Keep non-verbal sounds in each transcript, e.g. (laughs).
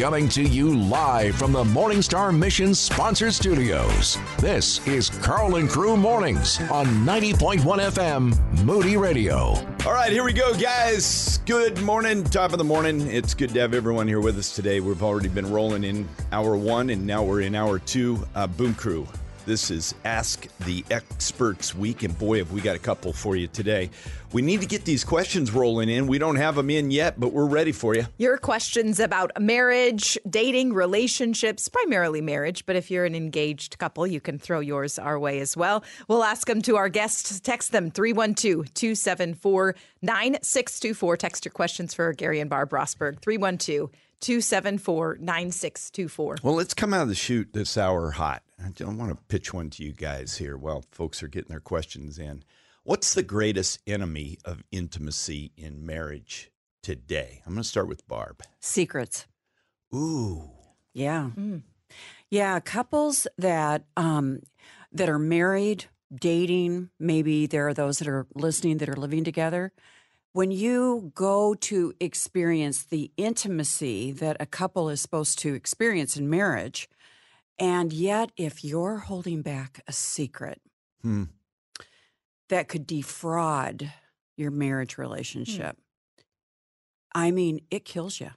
Coming to you live from the Morningstar Mission sponsored studios. This is Karl and Crew Mornings on 90.1 FM Moody Radio. All right, here we go, guys. Good morning, top of the morning. It's good to have everyone here with us today. We've already been rolling in hour one, and now we're in hour two. Uh, Boom Crew. This is Ask the Experts Week, and boy, have we got a couple for you today. We need to get these questions rolling in. We don't have them in yet, but we're ready for you. Your questions about marriage, dating, relationships, primarily marriage, but if you're an engaged couple, you can throw yours our way as well. We'll ask them to our guests. Text them 312 274 9624. Text your questions for Gary and Barb Rosberg 312 274 9624. Well, let's come out of the chute this hour hot. I don't want to pitch one to you guys here while folks are getting their questions in. What's the greatest enemy of intimacy in marriage today? I'm going to start with Barb. Secrets. Ooh. Yeah. Yeah, couples that um that are married, dating, maybe there are those that are listening that are living together. When you go to experience the intimacy that a couple is supposed to experience in marriage, and yet if you're holding back a secret Hmm. that could defraud your marriage relationship, I mean, it kills you.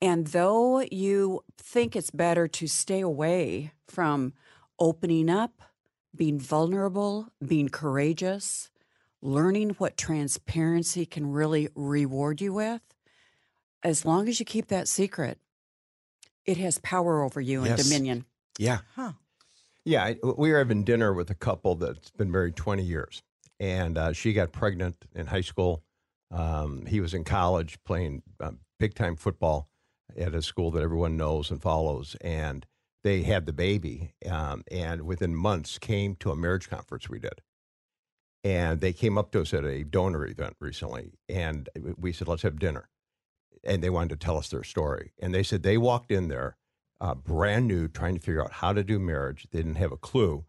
And though you think it's better to stay away from opening up, being vulnerable, being courageous, learning what transparency can really reward you with, as long as you keep that secret, it has power over you and Yes. dominion. Yeah. Huh. Yeah, I- we were having dinner with a couple that's been married 20 years, and uh, she got pregnant in high school. Um, he was in college playing um, big time football at a school that everyone knows and follows, and they had the baby. Um, and within months, came to a marriage conference we did, and they came up to us at a donor event recently, and we said, "Let's have dinner," and they wanted to tell us their story, and they said they walked in there uh, brand new, trying to figure out how to do marriage. They didn't have a clue.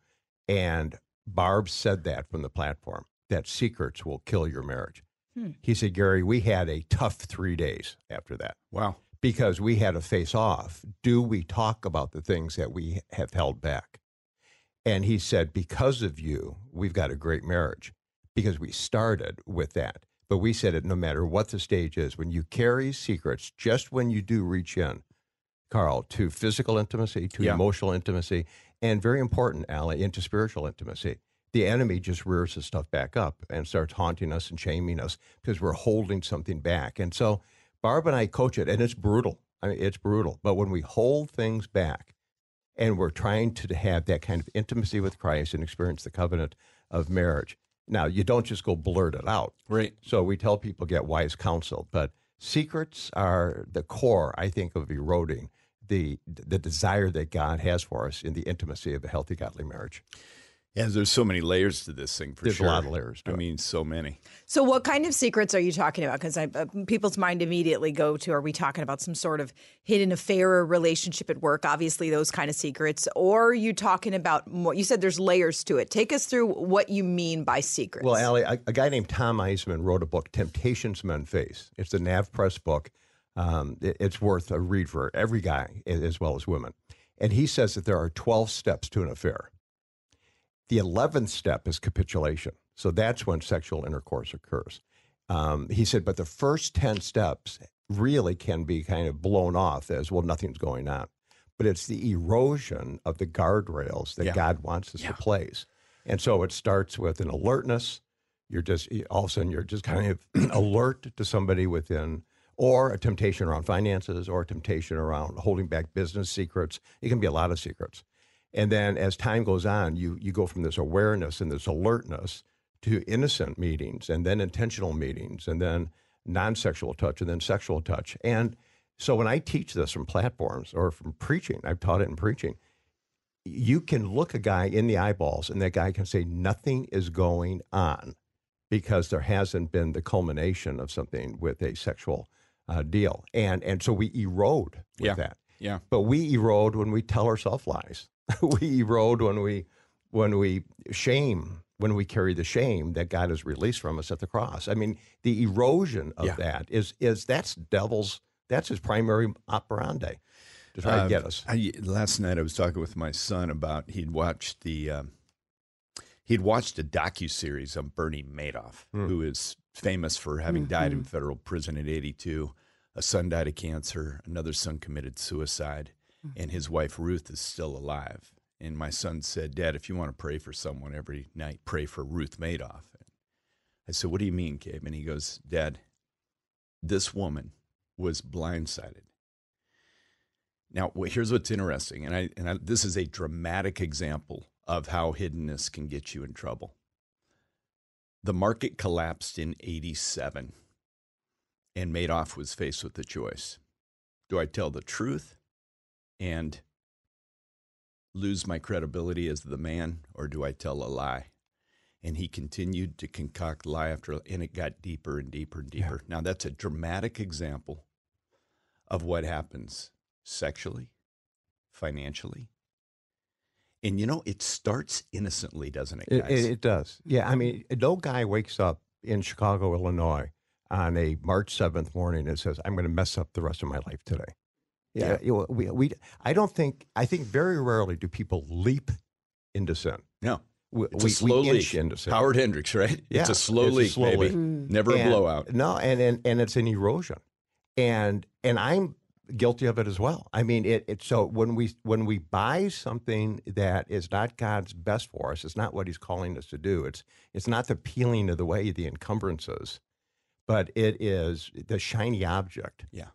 And Barb said that from the platform that secrets will kill your marriage. Hmm. He said, Gary, we had a tough three days after that Wow. because we had to face off. Do we talk about the things that we have held back? And he said, because of you, we've got a great marriage because we started with that. But we said it no matter what the stage is, when you carry secrets, just when you do reach in, Karl, to physical intimacy, to Yeah. emotional intimacy, and very important, Allie, into spiritual intimacy. The enemy just rears his stuff back up and starts haunting us and shaming us because we're holding something back. And so Barb and I coach it, and it's brutal. I mean, it's brutal. But when we hold things back and we're trying to have that kind of intimacy with Christ and experience the covenant of marriage, now you don't just go blurt it out. Right. So we tell people get wise counsel, but secrets are the core, I think, of eroding the the desire that God has for us in the intimacy of a healthy, godly marriage. Yeah, there's so many layers to this thing for sure. There's a lot of layers to I it. mean, so many. So, what kind of secrets are you talking about? Because uh, people's mind immediately go to: Are we talking about some sort of hidden affair or relationship at work? Obviously, those kind of secrets. Or are you talking about more? You said there's layers to it. Take us through what you mean by secrets. Well, Allie, a, a guy named Tom Eisenman wrote a book, Temptations Men Face. It's the Nav Press book. Um, it- it's worth a read for every guy as well as women. And he says that there are 12 steps to an affair. The 11th step is capitulation. So that's when sexual intercourse occurs. Um, he said, but the first 10 steps really can be kind of blown off as, well, nothing's going on. But it's the erosion of the guardrails that Yeah. God wants us Yeah. to place. And so it starts with an alertness. You're just, all of a sudden, you're just kind of (clears throat) alert to somebody within, or a temptation around finances, or a temptation around holding back business secrets. It can be a lot of secrets. And then as time goes on, you, you go from this awareness and this alertness to innocent meetings and then intentional meetings and then non sexual touch and then sexual touch. And so when I teach this from platforms or from preaching, I've taught it in preaching, you can look a guy in the eyeballs and that guy can say nothing is going on because there hasn't been the culmination of something with a sexual uh, deal. And, and so we erode with Yeah. that. Yeah. But we erode when we tell ourselves lies. (laughs) we erode when we when we shame, when we carry the shame that God has released from us at the cross. I mean, the erosion of Yeah. that is is that's devil's That's his primary operandi to try Uh, to get us. I, last night I was talking with my son about he'd watched the um, he'd watched a docu series on Bernie Madoff, who is famous for having died in federal prison at 82. A son died of cancer. Another son committed suicide, mm-hmm. and his wife Ruth is still alive. And my son said, "Dad, if you want to pray for someone every night, pray for Ruth Madoff." I said, "What do you mean, Gabe?" And he goes, "Dad, this woman was blindsided." Now, here's what's interesting, and I and I, this is a dramatic example of how hiddenness can get you in trouble. The market collapsed in '87, and Madoff was faced with the choice: Do I tell the truth and lose my credibility as the man, or do I tell a lie? And he continued to concoct lie after, and it got deeper and deeper and deeper. Now, that's a dramatic example of what happens sexually, financially. And you know, it starts innocently, doesn't it, It, guys? it, it does. Yeah, I mean, no guy wakes up in Chicago, Illinois, on a March seventh morning and says, "I'm going to mess up the rest of my life today." Yeah, you know, we, we. I don't think. I think very rarely do people leap into sin. no, We, it's we, a slow we leak. into sin. Howard Hendricks, right? Yeah, it's a slow it's a leak, slow baby. leak. Mm. Never a blowout. No, and, and and it's an erosion, and and I'm guilty of it as well. I mean, it. it so when we when we buy something that is not God's best for us, it's not what He's calling us to do. It's it's not the peeling of the way the encumbrances, but it is the shiny object Yeah.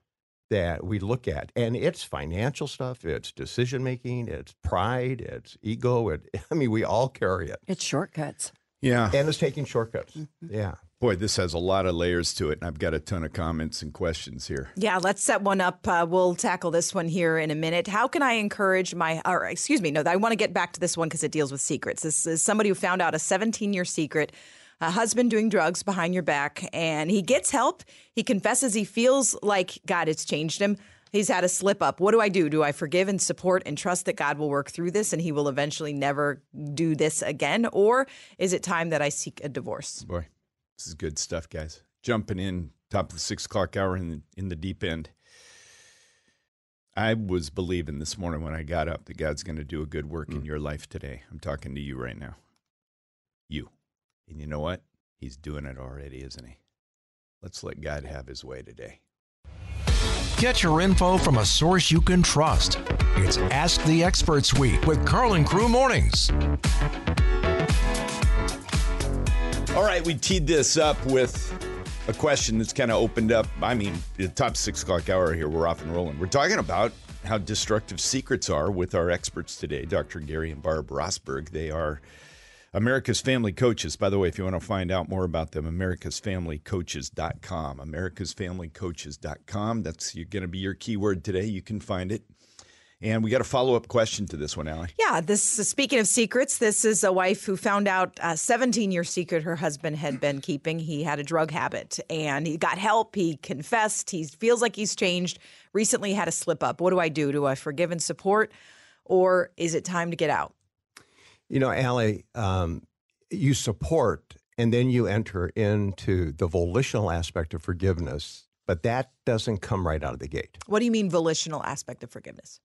that we look at, and it's financial stuff, it's decision making, it's pride, it's ego. It, (laughs) I mean, we all carry it, It's shortcuts. Yeah. and it's taking shortcuts. Mm-hmm. Yeah. Boy, this has a lot of layers to it, and I've got a ton of comments and questions here. Yeah, let's set one up. Uh, we'll tackle this one here in a minute. How can I encourage my, or excuse me, no, I want to get back to this one because it deals with secrets. This is somebody who found out a 17 year secret. A husband doing drugs behind your back, and he gets help. He confesses he feels like God has changed him. He's had a slip up. What do I do? Do I forgive and support and trust that God will work through this and he will eventually never do this again? Or is it time that I seek a divorce? Boy, this is good stuff, guys. Jumping in top of the six o'clock hour in the, in the deep end. I was believing this morning when I got up that God's going to do a good work in mm. your life today. I'm talking to you right now. You. And you know what? He's doing it already, isn't he? Let's let God have his way today. Get your info from a source you can trust. It's Ask the Experts Week with Karl and Crew Mornings. All right, we teed this up with a question that's kind of opened up. I mean, the top six o'clock hour here, we're off and rolling. We're talking about how destructive secrets are with our experts today, Dr. Gary and Barb Rosberg. They are America's Family Coaches. By the way, if you want to find out more about them, americasfamilycoaches.com. Americasfamilycoaches.com. That's going to be your keyword today. You can find it. And we got a follow up question to this one, Allie. Yeah, this speaking of secrets, this is a wife who found out a 17 year secret her husband had been keeping. He had a drug habit and he got help. He confessed. He feels like he's changed. Recently had a slip up. What do I do? Do I forgive and support or is it time to get out? You know, Allie, um, you support and then you enter into the volitional aspect of forgiveness, but that doesn't come right out of the gate. What do you mean volitional aspect of forgiveness?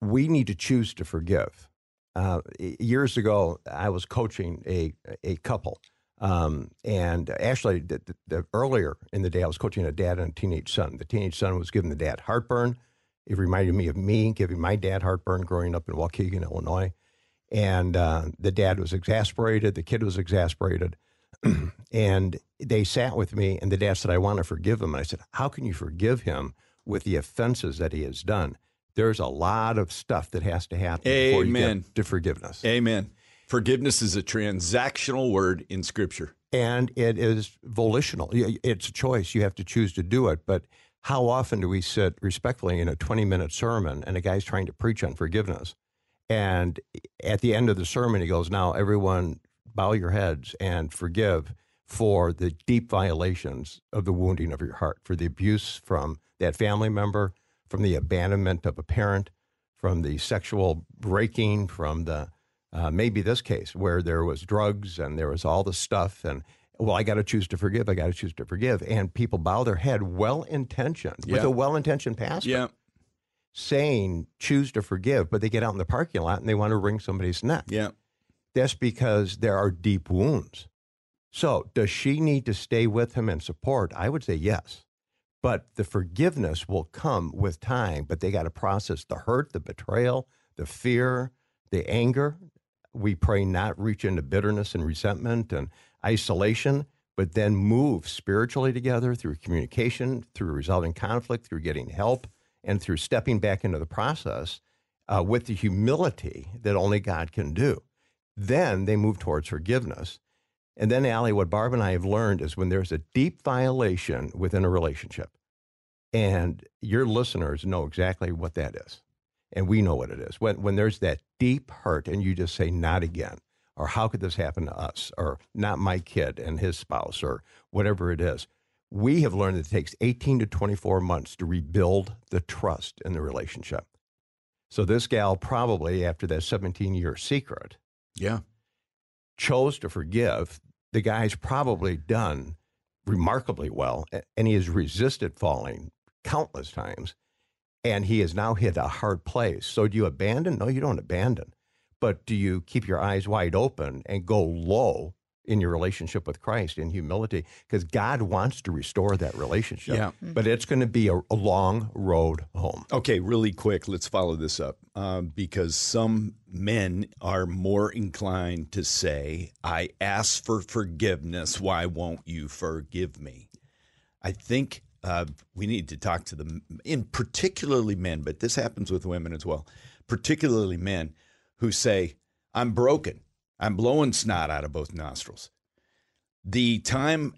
We need to choose to forgive. Uh, years ago, I was coaching a a couple, um, and actually, the, the, the earlier in the day, I was coaching a dad and a teenage son. The teenage son was giving the dad heartburn. It reminded me of me giving my dad heartburn growing up in Waukegan, Illinois. And uh, the dad was exasperated. The kid was exasperated. (clears throat) and they sat with me, and the dad said, I want to forgive him. And I said, How can you forgive him with the offenses that he has done? There's a lot of stuff that has to happen before you Amen. get to forgiveness. Amen. Forgiveness is a transactional word in Scripture. and it is volitional. It's a choice. You have to choose to do it. But how often do we sit respectfully in a 20 minute sermon and a guy's trying to preach on forgiveness? And at the end of the sermon, he goes, Now, everyone, bow your heads and forgive for the deep violations of the wounding of your heart, for the abuse from that family member, from the abandonment of a parent, from the sexual breaking, from the uh, maybe this case where there was drugs and there was all the stuff and well, I got to choose to forgive. I got to choose to forgive. And people bow their head, well intentioned, with a well intentioned pastor, Yeah. Saying choose to forgive, but they get out in the parking lot and they want to wring somebody's neck. Yeah. That's because there are deep wounds. So, does she need to stay with him and support? I would say yes. But the forgiveness will come with time, but they got to process the hurt, the betrayal, the fear, the anger. We pray not reach into bitterness and resentment and isolation, but then move spiritually together through communication, through resolving conflict, through getting help, and through stepping back into the process uh, with the humility that only God can do. Then they move towards forgiveness. And then, Allie, what Barb and I have learned is when there's a deep violation within a relationship, and your listeners know exactly what that is, and we know what it is. When, when there's that deep hurt, and you just say, not again, or how could this happen to us, or not my kid and his spouse, or whatever it is, we have learned that it takes 18 to 24 months to rebuild the trust in the relationship. So, this gal probably, after that 17 year secret, Yeah. chose to forgive, the guy's probably done remarkably well, and he has resisted falling countless times, and he has now hit a hard place. So, do you abandon? No, you don't abandon. But do you keep your eyes wide open and go low in your relationship with Christ in humility? Because God wants to restore that relationship. Yeah. But it's going to be a, a long road home. Okay, really quick, let's follow this up um, because some men are more inclined to say, I ask for forgiveness. Why won't you forgive me? I think uh, we need to talk to them, in particularly men, but this happens with women as well, particularly men who say, I'm broken. I'm blowing snot out of both nostrils. The time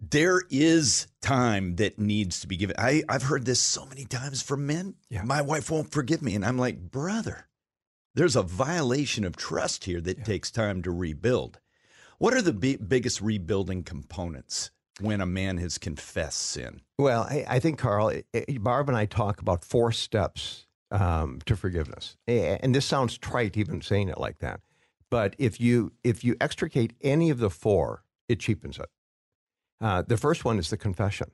there is time that needs to be given. I, I've heard this so many times from men. Yeah. My wife won't forgive me. And I'm like, brother, there's a violation of trust here that takes time to rebuild. What are the bi- biggest rebuilding components when a man has confessed sin? Well, I, I think, Karl, it- it- Barb and I talk about four steps um, to forgiveness, and this sounds trite, even saying it like that. But if you if you extricate any of the four, it cheapens it. Uh, the first one is the confession.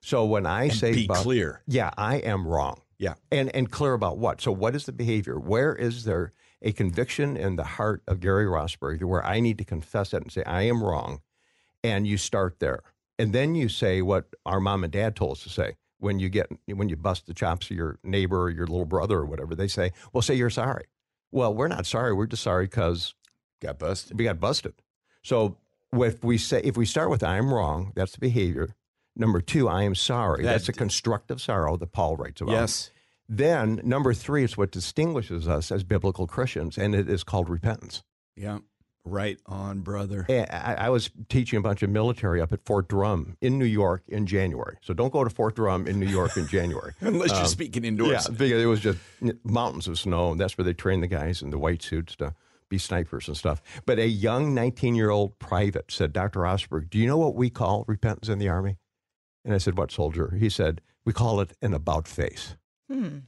So when I And say, be Barb- clear. yeah, I am wrong. Yeah. And and clear about what? So what is the behavior? Where is there a conviction in the heart of Gary Rosberg where I need to confess it and say I am wrong, and you start there, and then you say what our mom and dad told us to say when you get when you bust the chops of your neighbor or your little brother or whatever. They say, well, say you're sorry. Well, we're not sorry. We're just sorry because Got busted. we got busted. So if we say if we start with I'm wrong, that's the behavior. Number two, I am sorry. That- that's a constructive sorrow that Paul writes about. Yes. Then number three is what distinguishes us as biblical Christians, and it is called repentance. Yeah. Right on, brother. And I, I was teaching a bunch of military up at Fort Drum in New York in January. So don't go to Fort Drum in New York in January. (laughs) Unless you're speaking indoors. Yeah, because it was just mountains of snow, and that's where they train the guys in the white suits to be snipers and stuff. But a young 19 year old private said, Dr. Rosberg, do you know what we call repentance in the Army? And I said, What soldier? He said, We call it an about face. Hmm.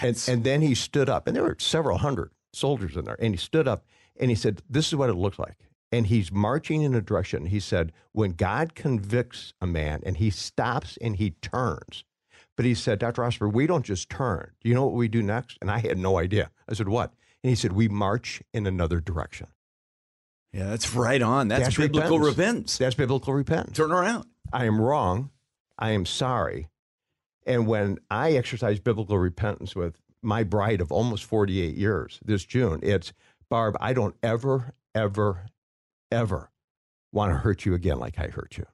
And, and then he stood up, and there were several hundred soldiers in there. And he stood up and he said, This is what it looks like. And he's marching in a direction. He said, When God convicts a man and he stops and he turns, but he said, Dr. Rosberg, we don't just turn. Do you know what we do next? And I had no idea. I said, What? And he said, We march in another direction. Yeah, that's right on. That's, That's biblical repentance. repentance. That's biblical repentance. Turn around. I am wrong. I am sorry. And when I exercise biblical repentance with my bride of almost 48 years this June, it's Barb, I don't ever, ever, ever want to hurt you again like I hurt you.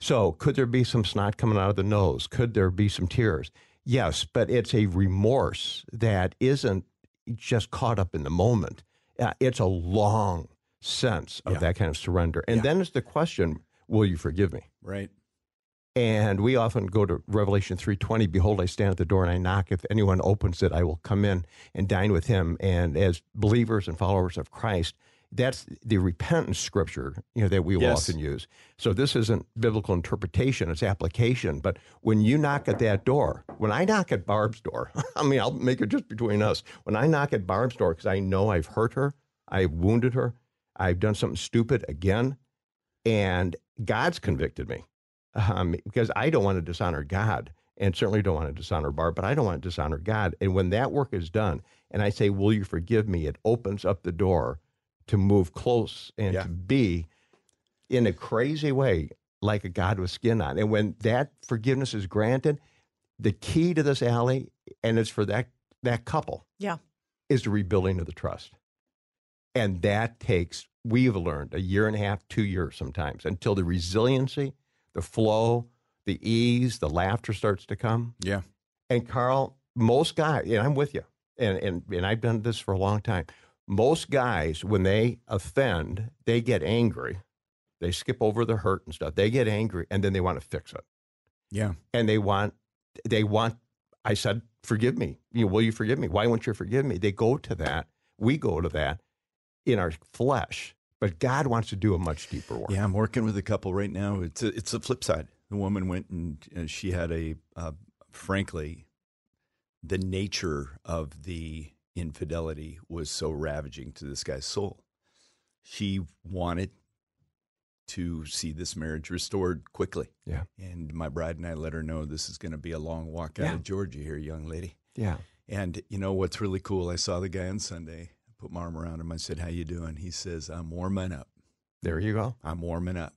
So, could there be some snot coming out of the nose? Could there be some tears? Yes, but it's a remorse that isn't just caught up in the moment. Uh, it's a long sense of Yeah. that kind of surrender. And Yeah. then it's the question, will you forgive me? Right. And we often go to Revelation 3:20, behold I stand at the door and I knock if anyone opens it I will come in and dine with him and as believers and followers of Christ that's the repentance scripture you know that we Yes. often use. So this isn't biblical interpretation, it's application, but when you knock at that door, when I knock at Barb's door, (laughs) I mean I'll make it just between us. When I knock at Barb's door cuz I know I've hurt her, I've wounded her, I've done something stupid again, and God's convicted me um, because I don't want to dishonor God and certainly don't want to dishonor Barb, but I don't want to dishonor God. And when that work is done, and I say, Will you forgive me? It opens up the door to move close and Yeah. to be in a crazy way like a God with skin on. And when that forgiveness is granted, the key to this Allie, and it's for that that couple, Yeah. is the rebuilding of the trust. And that takes, we've learned, a year and a half, two years sometimes, until the resiliency, the flow, the ease, the laughter starts to come. Yeah. And Karl, most guys, and I'm with you, and, and, and I've done this for a long time. Most guys, when they offend, they get angry. They skip over the hurt and stuff. They get angry and then they want to fix it. Yeah. And they want, they want, I said, forgive me. You know, will you forgive me? Why won't you forgive me? They go to that. We go to that in our flesh. But God wants to do a much deeper work. Yeah, I'm working with a couple right now. It's a, it's the flip side. The woman went and, and she had a, uh, frankly, the nature of the infidelity was so ravaging to this guy's soul. She wanted to see this marriage restored quickly. Yeah. And my bride and I let her know this is going to be a long walk out Yeah. of Georgia here, young lady. Yeah. And you know what's really cool? I saw the guy on Sunday. Put my arm around him. I said, "How you doing?" He says, "I'm warming up. There you go. I'm warming up."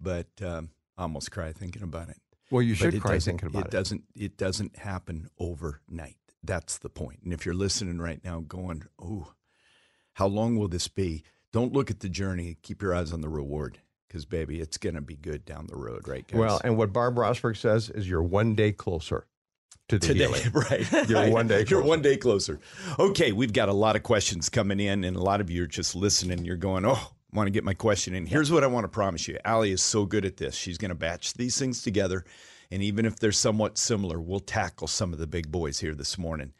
But um, I almost cry thinking about it. Well, you should it cry thinking about it. doesn't. It doesn't happen overnight. That's the point. And if you're listening right now, going, "Oh, how long will this be?" Don't look at the journey. Keep your eyes on the reward, because baby, it's going to be good down the road, right, guys? Well, and what Barb Rosberg says is you're one day closer to the today, healing. (laughs) right? (laughs) You're one day You're closer. one day closer. Okay, we've got a lot of questions coming in, and a lot of you are just listening. You're going, "Oh, I want to get my question in." Here's what I want to promise you: Allie is so good at this. She's going to batch these things together, and even if they're somewhat similar, we'll tackle some of the big boys here this morning.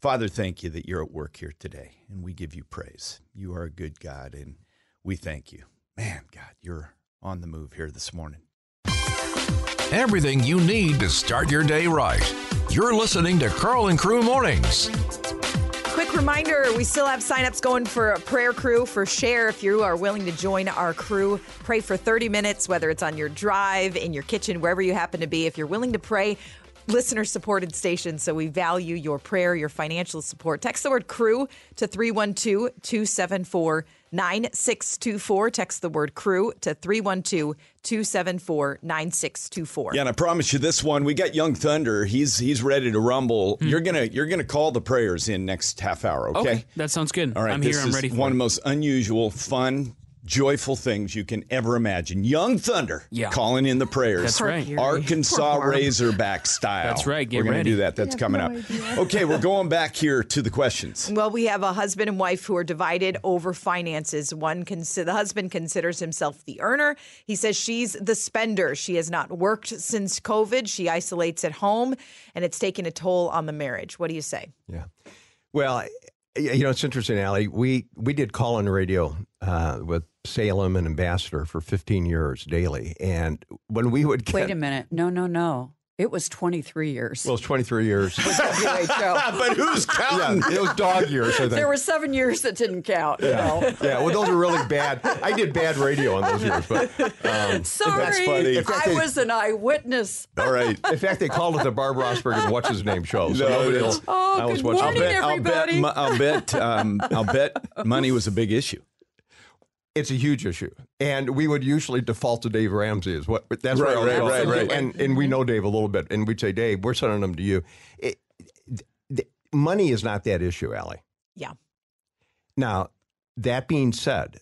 Father, thank you that you're at work here today, and we give you praise. You are a good God, and we thank you. Man, God, you're on the move here this morning. Everything you need to start your day right. You're listening to Karl and Crew Mornings. Quick reminder we still have signups going for a prayer crew for share if you are willing to join our crew. Pray for 30 minutes, whether it's on your drive, in your kitchen, wherever you happen to be. If you're willing to pray, listener supported station. So we value your prayer, your financial support. Text the word crew to 312 274 9624. Text the word crew to 312 274 9624. Yeah, and I promise you this one. We got Young Thunder. He's he's ready to rumble. Hmm. You're gonna you're gonna call the prayers in next half hour. Okay. Okay, that sounds good. All right. I'm this here. I'm is ready for one it. of the most unusual, fun, joyful things you can ever imagine. Young Thunder. Yeah. Calling in the prayers. That's right. Arkansas Razorback. Razorback style. That's right. Get we're gonna do that. That's coming up. (laughs) Okay, we're going back here to the questions. Well, we have a husband and wife who are divided over finances. One consi- the husband considers himself the earner. He says she's the spender. She has not worked since COVID. She isolates at home, and it's taken a toll on the marriage. What do you say? Yeah. Well, I- you know, it's interesting, Allie. We we did call in radio uh, with Salem and Ambassador for 15 years daily, and when we would get Wait a minute. No, no, no. It was 23 years. well, it's 23 years. (laughs) (laughs) But who's counting? yeah, it was dog years. I think. There were seven years that didn't count. You know? yeah, well, those were really bad. I did bad radio on those years, but um, (laughs) Sorry, funny. I was an eyewitness. All right. in fact, they called it the Barb Rosberg and what's his name show. So No, nobody it's- will- Oh, I was good watching I'll morning, bet, I'll bet, I'll bet, um, I'll bet money was a big issue. It's a huge issue, and we would usually default to Dave Ramsey. Is what that's Right, what right, right, right. And and we know Dave a little bit, and we'd say, Dave, we're sending them to you. It, th- money is not that issue, Allie. Yeah. Now, that being said,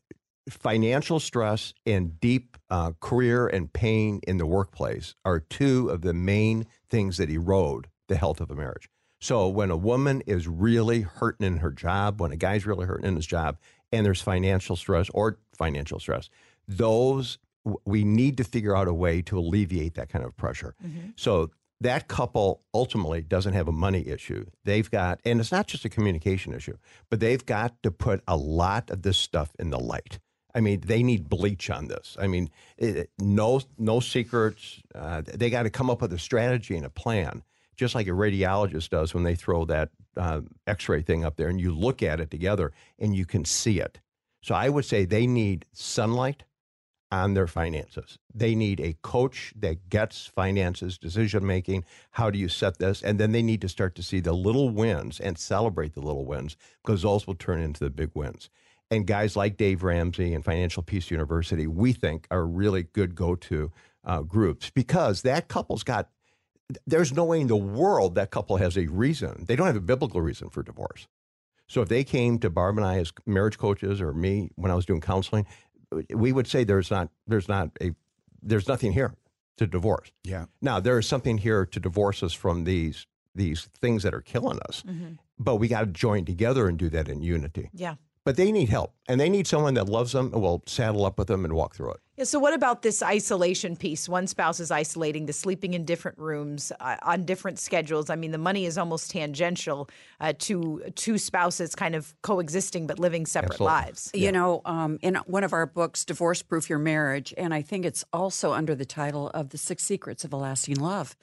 financial stress and deep uh, career and pain in the workplace are two of the main things that erode the health of a marriage. So, when a woman is really hurting in her job, when a guy's really hurting in his job, and there's financial stress or financial stress, those we need to figure out a way to alleviate that kind of pressure. So, that couple ultimately doesn't have a money issue. They've got, and it's not just a communication issue, but they've got to put a lot of this stuff in the light. I mean, they need bleach on this. I mean, it, no, no secrets. Uh, they got to come up with a strategy and a plan, just like a radiologist does when they throw that uh, X-ray thing up there, and you look at it together and you can see it. So I would say they need sunlight on their finances. They need a coach that gets finances, decision making. How do you set this? And then they need to start to see the little wins and celebrate the little wins because those will turn into the big wins. And guys like Dave Ramsey and Financial Peace University, we think are really good go to uh, groups because that couple's got, there's no way in the world that couple has a reason. They don't have a biblical reason for divorce. So if they came to Barb and I as marriage coaches or me when I was doing counseling, we would say there's not there's not a there's nothing here to divorce. Yeah. Now there is something here to divorce us from these these things that are killing us. Mm-hmm. But we got to join together and do that in unity. Yeah. But they need help, and they need someone that loves them and will saddle up with them and walk through it. Yeah, so what about this isolation piece? One spouse is isolating, the sleeping in different rooms uh, on different schedules. I mean, the money is almost tangential uh, to two spouses kind of coexisting but living separate Absolutely. lives. You know, um, in one of our books, Divorce Proof Your Marriage, and I think it's also under the title of The Six Secrets of a Lasting Love,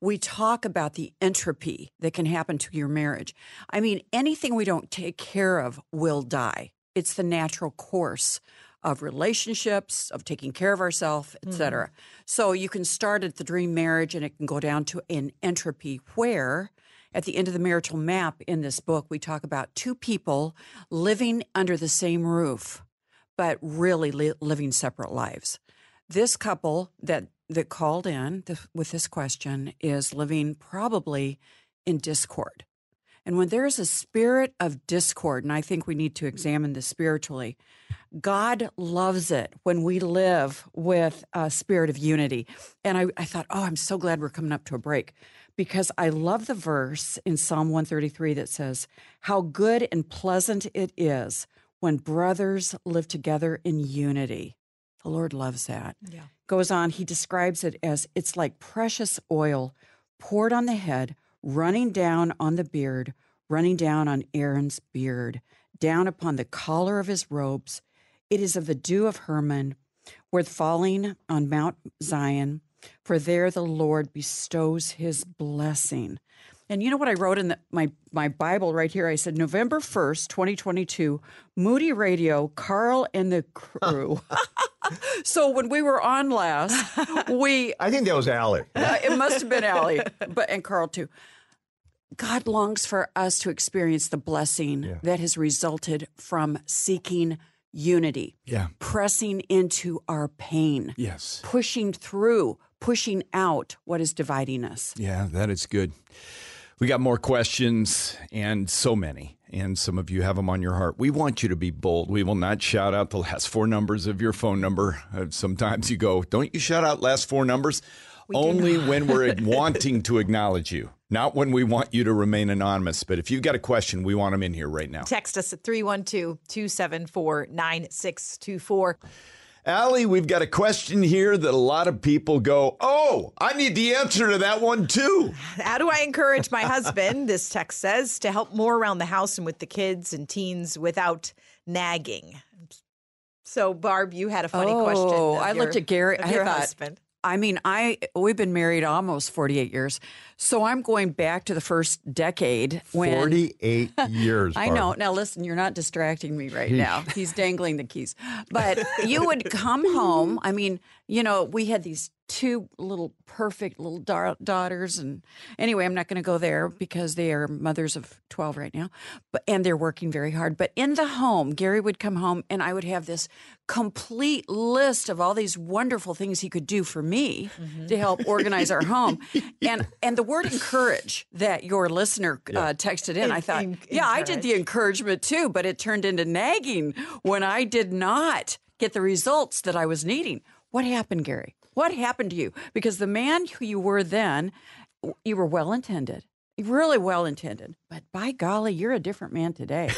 we talk about the entropy that can happen to your marriage. I mean, anything we don't take care of will die. It's the natural course of relationships, of taking care of ourselves, et hmm. cetera. So you can start at the dream marriage and it can go down to an entropy where at the end of the marital map in this book, we talk about two people living under the same roof, but really li- living separate lives. This couple that that called in th- with this question is living probably in discord. And when there is a spirit of discord, and I think we need to examine this spiritually, God loves it when we live with a spirit of unity. And I, I thought, oh, I'm so glad we're coming up to a break because I love the verse in Psalm 133 that says, How good and pleasant it is when brothers live together in unity. The Lord loves that. Yeah. Goes on, he describes it as it's like precious oil poured on the head, running down on the beard, running down on Aaron's beard, down upon the collar of his robes. It is of the dew of Hermon, worth falling on Mount Zion, for there the Lord bestows his blessing. And you know what I wrote in the, my my Bible right here? I said November first, twenty twenty two, Moody Radio, Karl and the crew. (laughs) so when we were on last, we (laughs) I think that was Allie. (laughs) uh, it must have been Allie, but and Karl too. God longs for us to experience the blessing that has resulted from seeking unity, Yeah. pressing into our pain, Yes. pushing through, pushing out what is dividing us. Yeah, that is good. We got more questions and so many, and some of you have them on your heart. We want you to be bold. We will not shout out the last four numbers of your phone number. Uh, sometimes you go, don't you shout out last four numbers? Only when we're (laughs) wanting to acknowledge you, not when we want you to remain anonymous. But if you've got a question, we want them in here right now. Text us at 312 274 9624. Allie, we've got a question here that a lot of people go, oh, I need the answer to that one too. How do I encourage my husband, this text says, to help more around the house and with the kids and teens without nagging? So, Barb, you had a funny oh, question. Oh, I your- looked at Gary. of I your thought, husband. I mean, I we've been married almost 48 years. So I'm going back to the first decade when 48 (laughs) years. I know. Now listen, you're not distracting me right now. He's dangling the keys. But you would come home. I mean, you know, we had these two little perfect little da- daughters and anyway, I'm not going to go there because they are mothers of 12 right now. But and they're working very hard. But in the home, Gary would come home and I would have this complete list of all these wonderful things he could do for me mm-hmm. to help organize our home. (laughs) And and the word encourage (laughs) that your listener uh, texted in, I thought, En- yeah, I did the encouragement too, but it turned into nagging when I did not get the results that I was needing. What happened, Gary? What happened to you? Because the man who you were then, you were well intended, really well intended, but by golly, you're a different man today.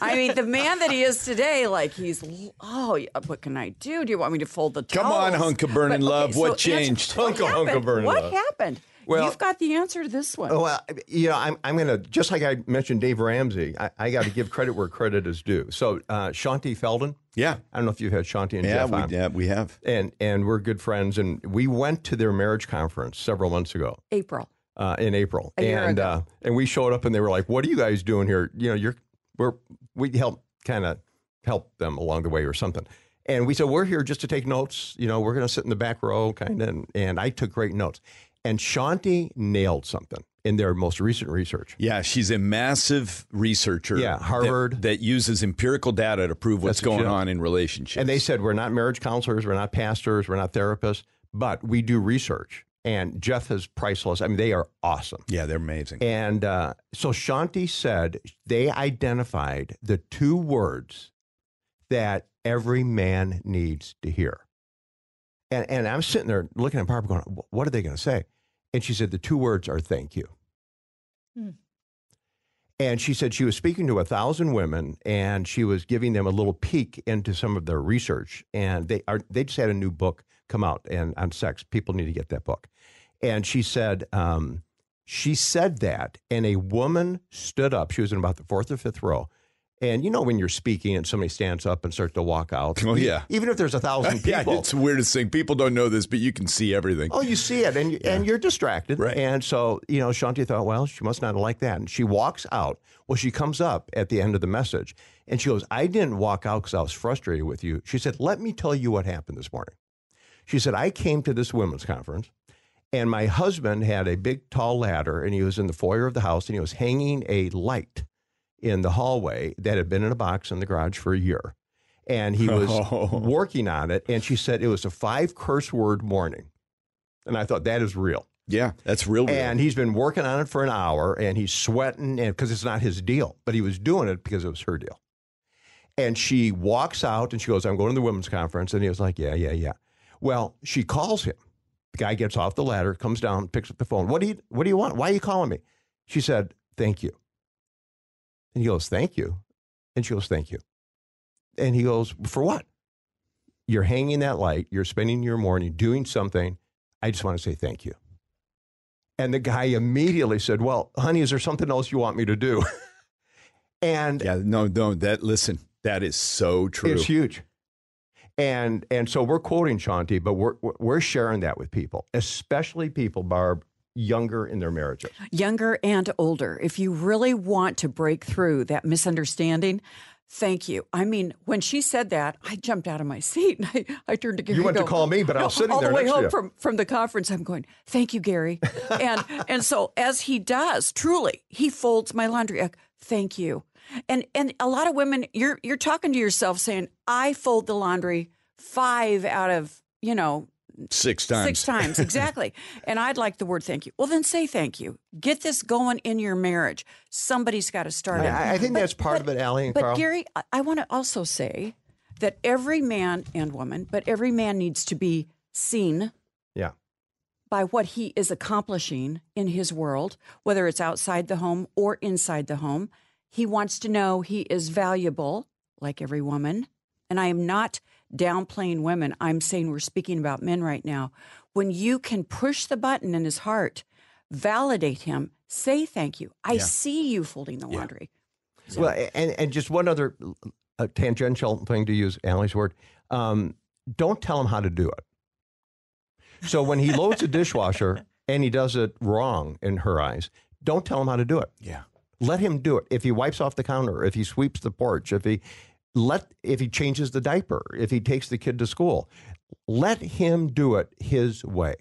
I mean, the man that he is today, like he's, oh, what can I do? Do you want me to fold the Come on, towels? hunk of burning But, okay, love. so What answer- changed? What Hunk of- hunk of burning What love. happened? Well- You've got the answer to this one. Oh, Well, you know, I'm, I'm going to, just like I mentioned Dave Ramsey, I, I got to give credit where credit is due. So, uh, Shaunti Feldhahn, Yeah. I don't know if you've had Shaunti and Yeah, Jeff we, on. yeah, we have. And, and we're good friends. And we went to their marriage conference several months ago. April. uh, in April, A year and ago. Uh, and we showed up, and they were like, "What are you guys doing here? You know, you're we're we help kind of help them along the way or something. And we said, we're here just to take notes. You know, we're going to sit in the back row, kind of. And, and I took great notes. And Shaunti nailed something in their most recent research. Yeah, she's a massive researcher. Yeah, Harvard. that, uses empirical data to prove what's That's going on in relationships. And they said, we're not marriage counselors, we're not pastors, we're not therapists, but we do research. And Jeff is priceless. I mean, they are awesome. yeah, they're amazing. And uh, so Shaunti said they identified the two words that every man needs to hear. And, and I'm sitting there looking at Barbara going, what are they going to say? And she said, the two words are thank you. Hmm. And she said she was speaking to a thousand women and she was giving them a little peek into some of their research. And they are they just had a new book come out and on sex. People need to get that book. And she said, um, she said that, and a woman stood up. She was in about the fourth or fifth row. And you know when you're speaking and somebody stands up and starts to walk out. (laughs) Oh, yeah. Even if there's a thousand (laughs) people. yeah, it's the weirdest thing. People don't know this, but you can see everything. Oh, you see it, and you and you're distracted, Right. And so you know, Shaunti thought, well, she must not like that, and she walks out. Well, she comes up at the end of the message, and she goes, "I didn't walk out because I was frustrated with you." She said, "Let me tell you what happened this morning." She said, "I came to this women's conference, and my husband had a big, tall ladder, and he was in the foyer of the house, and he was hanging a light in the hallway that had been in a box in the garage for a year." And he was (laughs) Oh. working on it, and she said it was a five curse word morning. And I thought that is real. Yeah, that's real. real. And he's been working on it for an hour and he's sweating and because it's not his deal, but he was doing it because it was her deal. And she walks out and she goes, I'm going to the women's conference. And he was like, Yeah, yeah, yeah. Well, she calls him. The guy gets off the ladder, comes down, picks up the phone. What do you what do you want? Why are you calling me? She said, Thank you. And he goes, Thank you. And she goes, Thank you. And he goes, For what? You're hanging that light, you're spending your morning doing something. I just want to say thank you. And the guy immediately said, Well, honey, is there something else you want me to do? (laughs) and yeah, no, no. That listen, that is so true. it's huge. And and so we're quoting Shaunti, but we're we're- we're sharing that with people, especially people, Barb, younger in their marriages. younger and older. If you really want to break through that misunderstanding, thank you. I mean, when she said that, I jumped out of my seat and (laughs) I, I turned to Gary. You went to call me, but I was (laughs) sitting all there the way home from from the conference. I'm going, thank you, Gary. (laughs) and and so as he does, truly, he folds my laundry. I- Thank you. And and a lot of women, you're you're talking to yourself saying, I fold the laundry five out of you know Six times. Six times, (laughs) exactly. and I'd like the word thank you. Well, then say thank you. Get this going in your marriage. Somebody's got to start it. I, I think that's part of it, Allie and But Karl. Gary, I, I want to also say that every man and woman, but every man needs to be seen yeah. by what he is accomplishing in his world, whether it's outside the home or inside the home. He wants to know he is valuable, like every woman. And I am not downplaying women. I'm saying we're speaking about men right now. When you can push the button in his heart, validate him, say thank you. I see you folding the laundry. Well, and, and just one other uh, tangential thing to use Allie's word. Um, don't tell him how to do it. So when he loads a dishwasher (laughs) and he does it wrong in her eyes, don't tell him how to do it. Yeah. Let him do it. If he wipes off the counter, if he sweeps the porch, if he let if he changes the diaper, if he takes the kid to school, let him do it his way.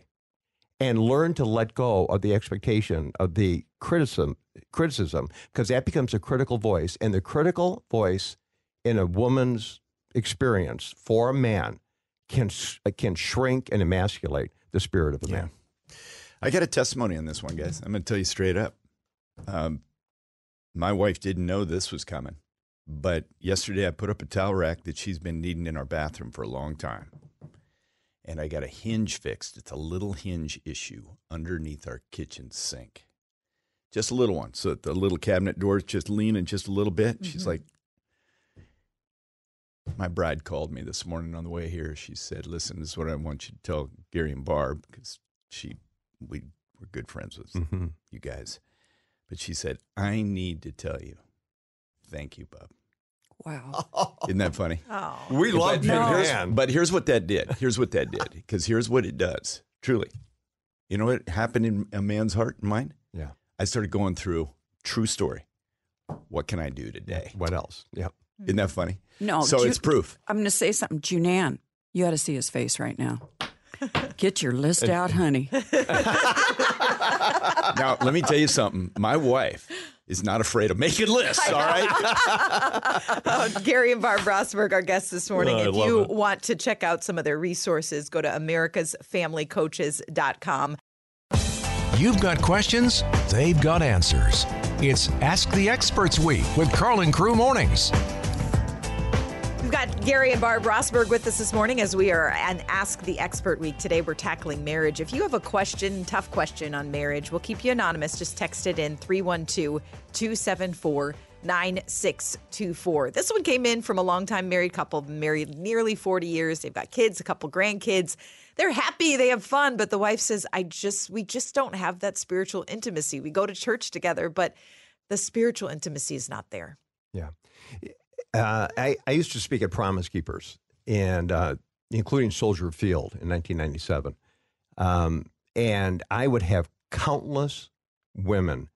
And learn to let go of the expectation of the criticism criticism because that becomes a critical voice and the critical voice in a woman's experience for a man can can shrink and emasculate the spirit of a man. I got a testimony on this one, guys. I'm going to tell you straight up. Um, my wife didn't know this was coming, but yesterday I put up a towel rack that she's been needing in our bathroom for a long time. And I got a hinge fixed. It's a little hinge issue underneath our kitchen sink. Just a little one. So that the little cabinet door is just leaning just a little bit. She's like, my bride called me this morning on the way here. She said, "Listen, this is what I want you to tell Gary and Barb because she we were good friends with Mhm. you guys." But she said, "I need to tell you, thank you, Bub." Wow. (laughs) Isn't that funny? Oh. We love but, you, but man. but here's what that did. Here's what that did. Because here's what it does. Truly, you know what happened in a man's heart and mind? Yeah. I started going through true story. What can I do today? What else? Yeah. Isn't that funny? No, So Ju- it's proof. I'm going to say something. Junan, you ought to see his face right now. (laughs) Get your list out, honey. Now, let me tell you something. My wife is not afraid of making lists, all right? Uh, (laughs) Gary and Barb Rosberg, our guests this morning. Oh, if you it. want to check out some of their resources, go to americasfamilycoaches.com. You've got questions, they've got answers. It's Ask the Experts Week with Karl and Crew Mornings. Got Gary and Barb Rosberg with us this morning as we are an Ask the Expert Week. Today we're tackling marriage. If you have a question, tough question on marriage, we'll keep you anonymous. Just text it in 312 274 9624. This one came in from a longtime married couple, married nearly 40 years. They've got kids, a couple grandkids. They're happy, they have fun, but the wife says, I just, we just don't have that spiritual intimacy. We go to church together, but the spiritual intimacy is not there. Yeah. Uh, I, I used to speak at Promise Keepers, and uh, including Soldier Field in 1997. Um, and I would have countless women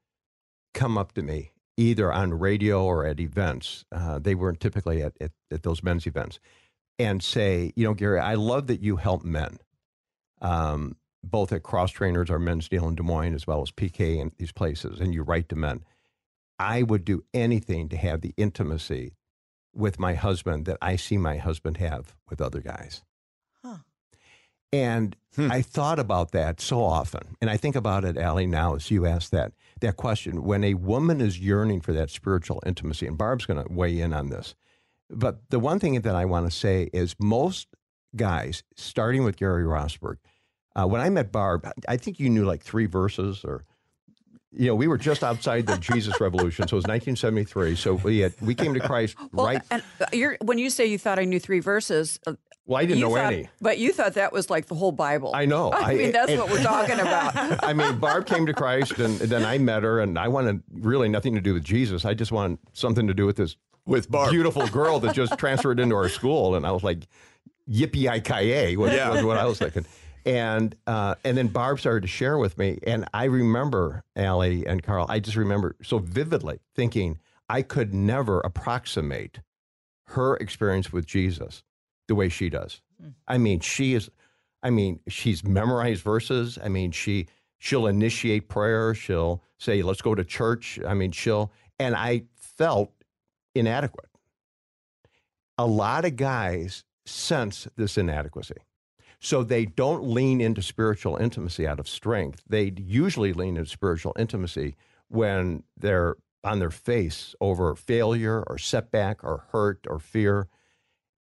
come up to me, either on radio or at events. Uh, they weren't typically at, at, at those men's events, and say, You know, Gary, I love that you help men, um, both at Cross Trainers, our men's deal in Des Moines, as well as PK and these places, and you write to men. I would do anything to have the intimacy with my husband that I see my husband have with other guys. Huh. And Hmm. I thought about that so often. And I think about it, Allie, now as you asked that, that question. When a woman is yearning for that spiritual intimacy, and Barb's going to weigh in on this. But the one thing that I want to say is most guys, starting with Gary Rosberg, uh, when I met Barb, I think you knew like three verses or you know, we were just outside the Jesus Revolution, so it was 1973. So we had, we came to Christ (laughs) Well, right. And uh, you're, when you say you thought I knew three verses, uh, Well, I didn't you know thought- any. But you thought that was like the whole Bible. I know. I, I- mean, that's and- what we're talking about. (laughs) I mean, Barb came to Christ, and then I met her, and I wanted really nothing to do with Jesus. I just wanted something to do with this With Barb. beautiful girl that just transferred into our school, and I was like, "Yippee ki was, Yeah. was what I was thinking. And uh, and then Barb started to share with me, and I remember Allie and Karl. I just remember so vividly thinking I could never approximate her experience with Jesus the way she does. I mean, she is. I mean, she's memorized verses. I mean, she she'll initiate prayer. She'll say, "Let's go to church." I mean, she'll and I felt inadequate. A lot of guys sense this inadequacy. So they don't lean into spiritual intimacy out of strength. They usually lean into spiritual intimacy when they're on their face over failure or setback or hurt or fear.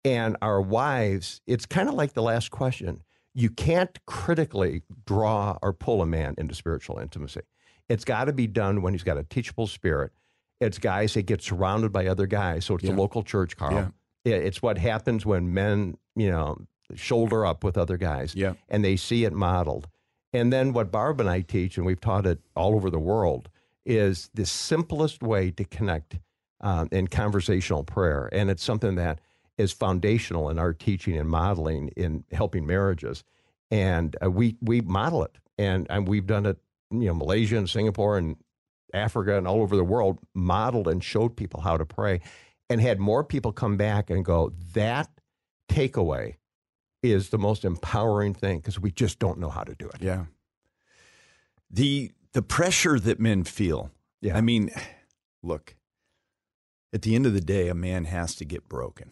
And our wives, it's kind of like the last question. You can't critically draw or pull a man into spiritual intimacy. It's got to be done when he's got a teachable spirit. It's guys that get surrounded by other guys. So it's Yeah. a local church, Karl. Yeah. It's what happens when men, you know, shoulder up with other guys Yeah. and they see it modeled. And then what Barb and I teach, and we've taught it all over the world, is the simplest way to connect um, in conversational prayer. And it's something that is foundational in our teaching and modeling in helping marriages. And uh, we we model it, and and we've done it, you know, Malaysia and Singapore and Africa and all over the world, modeled and showed people how to pray, and had more people come back and go that takeaway is the most empowering thing because we just don't know how to do it. Yeah. The the pressure that men feel. Yeah. I mean, look. At the end of the day, a man has to get broken.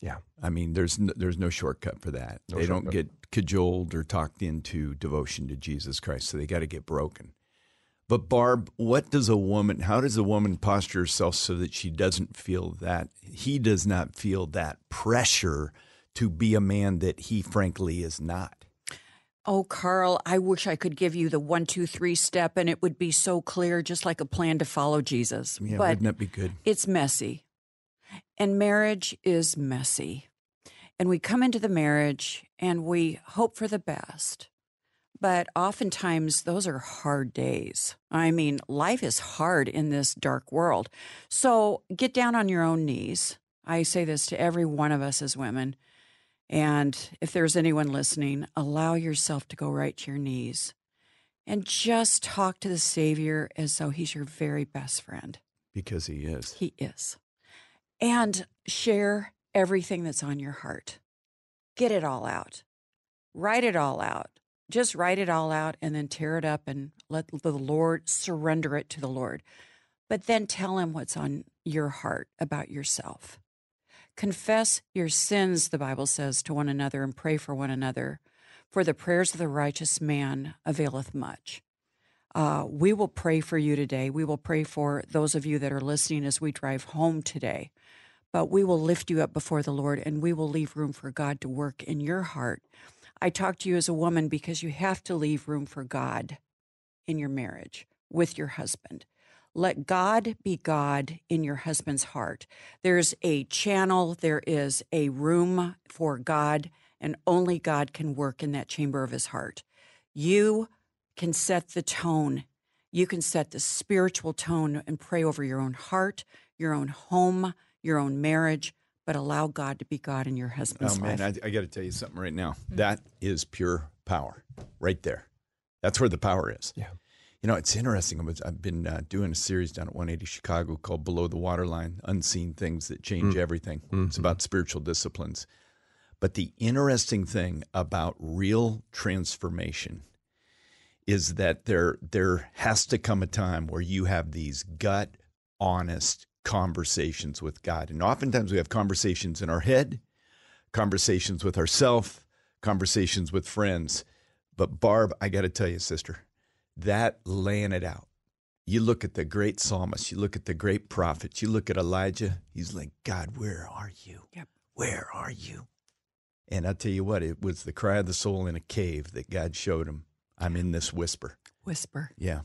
Yeah. I mean, there's no, there's no shortcut for that. No they don't get cajoled or talked into devotion to Jesus Christ, so they got to get broken. But Barb, what does a woman? How does a woman posture herself so that she doesn't feel that he does not feel that pressure to be a man that he frankly is not? Oh, Karl, I wish I could give you the one, two, three step and it would be so clear, just like a plan to follow Jesus. Yeah, but wouldn't that be good? it's messy. And marriage is messy. And we come into the marriage and we hope for the best. But oftentimes, those are hard days. I mean, life is hard in this dark world. So get down on your own knees. I say this to every one of us as women. And if there's anyone listening, allow yourself to go right to your knees and just talk to the Savior as though He's your very best friend. Because he is. He is. and share everything that's on your heart. Get it all out. Write it all out. Just write it all out and then tear it up and let the Lord surrender it to the Lord. But then tell him what's on your heart about yourself. Confess your sins, the Bible says, to one another and pray for one another. For the prayers of the righteous man availeth much. Uh, we will pray for you today. We will pray for those of you that are listening as we drive home today. But we will lift you up before the Lord and we will leave room for God to work in your heart. I talk to you as a woman because you have to leave room for God in your marriage with your husband. Let God be God in your husband's heart. There's a channel, there is a room for God, and only God can work in that chamber of his heart. You can set the tone. You can set the spiritual tone and pray over your own heart, your own home, your own marriage, but allow God to be God in your husband's Oh man, life. I, I got to tell you something right now. Hmm. That is pure power, right there. That's where the power is. Yeah. You know, it's interesting. I was, I've been uh, doing a series down at 180 Chicago called Below the Waterline Unseen Things That Change Everything. It's about spiritual disciplines. But the interesting thing about real transformation is that there, there has to come a time where you have these gut, honest conversations with God. And oftentimes we have conversations in our head, conversations with ourselves, conversations with friends. But Barb, I got to tell you, sister, that laying it out. You look at the great psalmist, you look at the great prophets, you look at Elijah, he's like, God, where are you? Yep. Where are you? And I'll tell you what, it was the cry of the soul in a cave that God showed him. I'm in this whisper. Whisper. Yeah.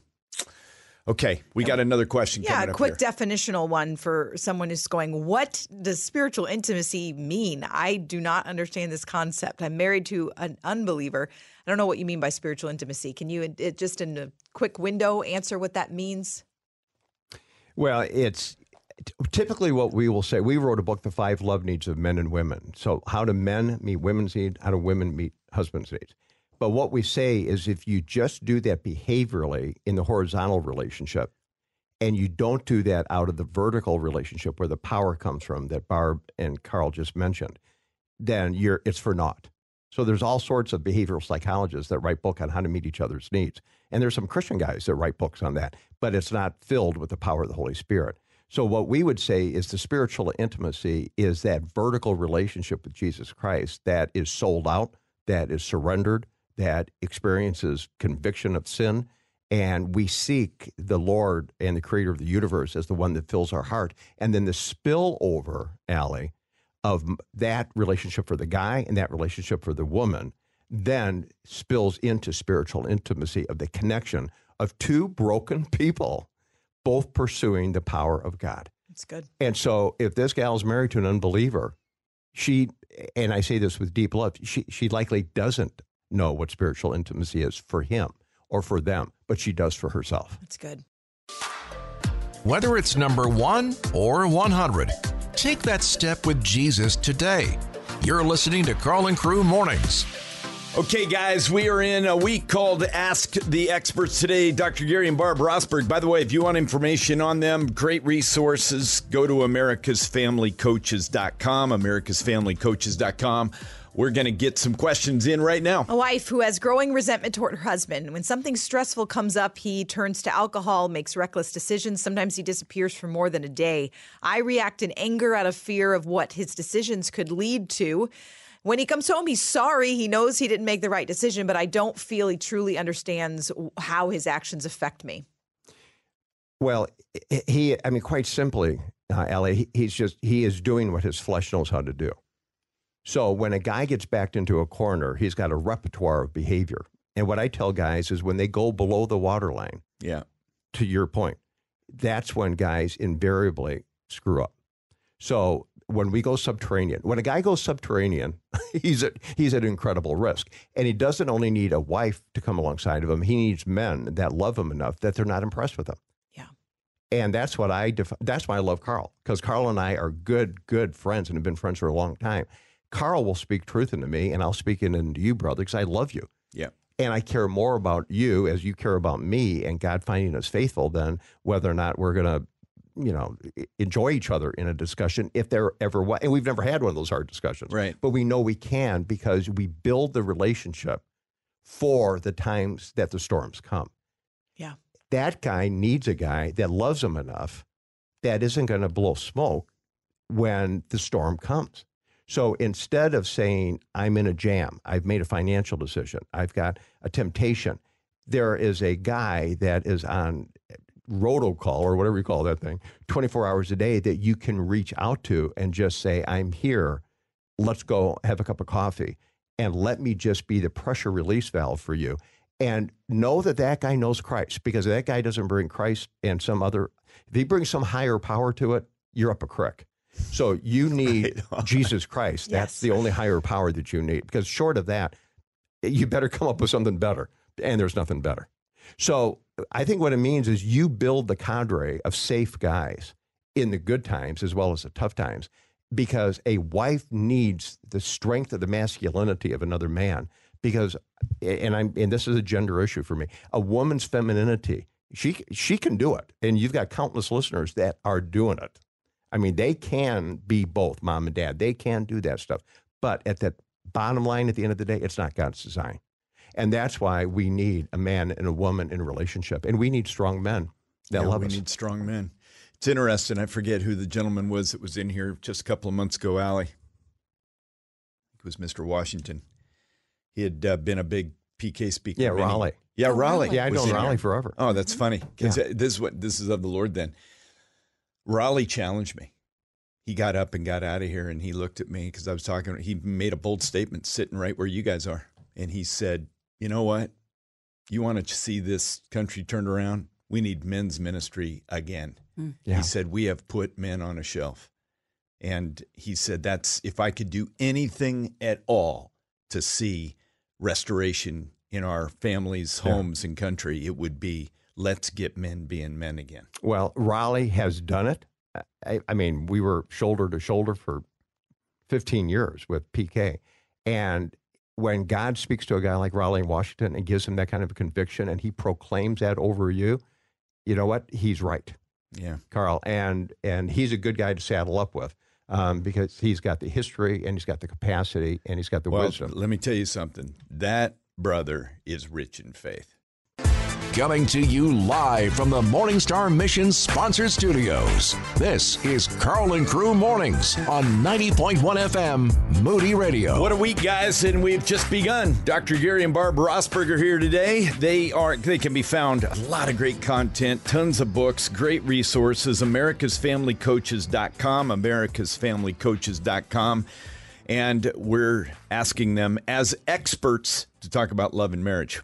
Okay, we got another question Yeah, coming a quick here. definitional one for someone who's going, What does spiritual intimacy mean? I do not understand this concept. I'm married to an unbeliever. I don't know what you mean by spiritual intimacy. Can you, it, just in a quick window, answer what that means? Well, it's typically what we will say. We wrote a book, The Five Love Needs of Men and Women. So, how do men meet women's needs? How do women meet husband's needs? But what we say is if you just do that behaviorally in the horizontal relationship, and you don't do that out of the vertical relationship where the power comes from that Barb and Karl just mentioned, then you're it's for naught. So there's all sorts of behavioral psychologists that write book on how to meet each other's needs. And there's some Christian guys that write books on that, but it's not filled with the power of the Holy Spirit. So what we would say is the spiritual intimacy is that vertical relationship with Jesus Christ that is sold out, that is surrendered, that experiences conviction of sin, and we seek the Lord and the creator of the universe as the one that fills our heart. And then the spillover, Allie, of that relationship for the guy and that relationship for the woman then spills into spiritual intimacy of the connection of two broken (laughs) people both pursuing the power of God. It's good. And so if this gal is married to an unbeliever, she and I say this with deep love, she she likely doesn't know what spiritual intimacy is for him or for them, but she does for herself. It's good. Whether it's number one or 100, take that step with Jesus today. You're listening to Karl and Crew Mornings. Okay, guys, we are in a week called Ask the Experts today. Dr. Gary and Barb Rosberg. By the way, if you want information on them, great resources, go to americasfamilycoaches.com, americasfamilycoaches.com. We're going to get some questions in right now. A wife who has growing resentment toward her husband. When something stressful comes up, he turns to alcohol, makes reckless decisions. Sometimes he disappears for more than a day. I react in anger out of fear of what his decisions could lead to. When he comes home, he's sorry. He knows he didn't make the right decision, but I don't feel he truly understands how his actions affect me. Well, he, I mean, quite simply, uh, Allie, he's just, he is doing what his flesh knows how to do. So when a guy gets backed into a corner, he's got a repertoire of behavior. And what I tell guys is when they go below the waterline, Yeah. to your point, that's when guys invariably screw up. So when we go subterranean, when a guy goes subterranean, (laughs) he's at he's at incredible risk, and he doesn't only need a wife to come alongside of him; he needs men that love him enough that they're not impressed with him. Yeah. And that's what I def- that's why I love Karl because Karl and I are good good friends and have been friends for a long time. Karl will speak truth into me, and I'll speak it into you, brother, because I love you Yeah. and I care more about you as you care about me and God finding us faithful than whether or not we're going to, you know, enjoy each other in a discussion if there ever was. And we've never had one of those hard discussions. Right. But we know we can because we build the relationship for the times that the storms come. Yeah. That guy needs a guy that loves him enough that isn't going to blow smoke when the storm comes. So instead of saying, I'm in a jam, I've made a financial decision, I've got a temptation, there is a guy that is on rotocall or whatever you call that thing 24 hours a day that you can reach out to and just say, I'm here. Let's go have a cup of coffee and let me just be the pressure release valve for you. And know that that guy knows Christ because that guy doesn't bring Christ and some other, if he brings some higher power to it, you're up a creek. So you need (laughs) Jesus Christ. That's Yes. the only higher power that you need because short of that, you better come up with something better. And there's nothing better. So I think what it means is you build the cadre of safe guys in the good times as well as the tough times because a wife needs the strength of the masculinity of another man because and I'm and this is a gender issue for me a woman's femininity she she can do it and you've got countless listeners that are doing it I mean they can be both mom and dad they can do that stuff but at the bottom line at the end of the day it's not God's design and that's why we need a man and a woman in a relationship and we need strong men that Yeah, love we us need strong men. It's interesting. I forget who the gentleman was that was in here just a couple of months ago, Allie. It was Mr. Washington. He had uh, been a big PK speaker. yeah many- Raleigh Yeah, Oh, Raleigh. yeah I've known Raleigh here. forever Oh, that's funny. Yeah. This is what this is of the Lord. Then Raleigh challenged me. He got up and got out of here, and he looked at me because I was talking. He made a bold statement, sitting right where you guys are, and he said, "You know what? You want to see this country turned around? We need men's ministry again." Hmm. Yeah. He said, "We have put men on a shelf," and he said, "That's if I could do anything at all to see restoration in our families, Yeah. homes, and country, it would be let's get men being men again." Well, Raleigh has done it. I, I mean, we were shoulder to shoulder for 15 years with PK. And when God speaks to a guy like Raleigh in Washington and gives him that kind of a conviction and he proclaims that over you, you know what? He's right, Yeah. Karl. And, and he's a good guy to saddle up with um, because he's got the history and he's got the capacity and he's got the Well, wisdom. let me tell you something. That brother is rich in faith. Coming to you live from the Morningstar Mission sponsored studios. This is Karl and Crew Mornings on 90.1 FM Moody Radio. What a week, guys, and we've just begun. Dr. Gary and Barb Rosberger here today. They are they can be found a lot of great content, tons of books, great resources. AmericasFamilyCoaches.com, AmericasFamilyCoaches.com, and we're asking them as experts to talk about love and marriage.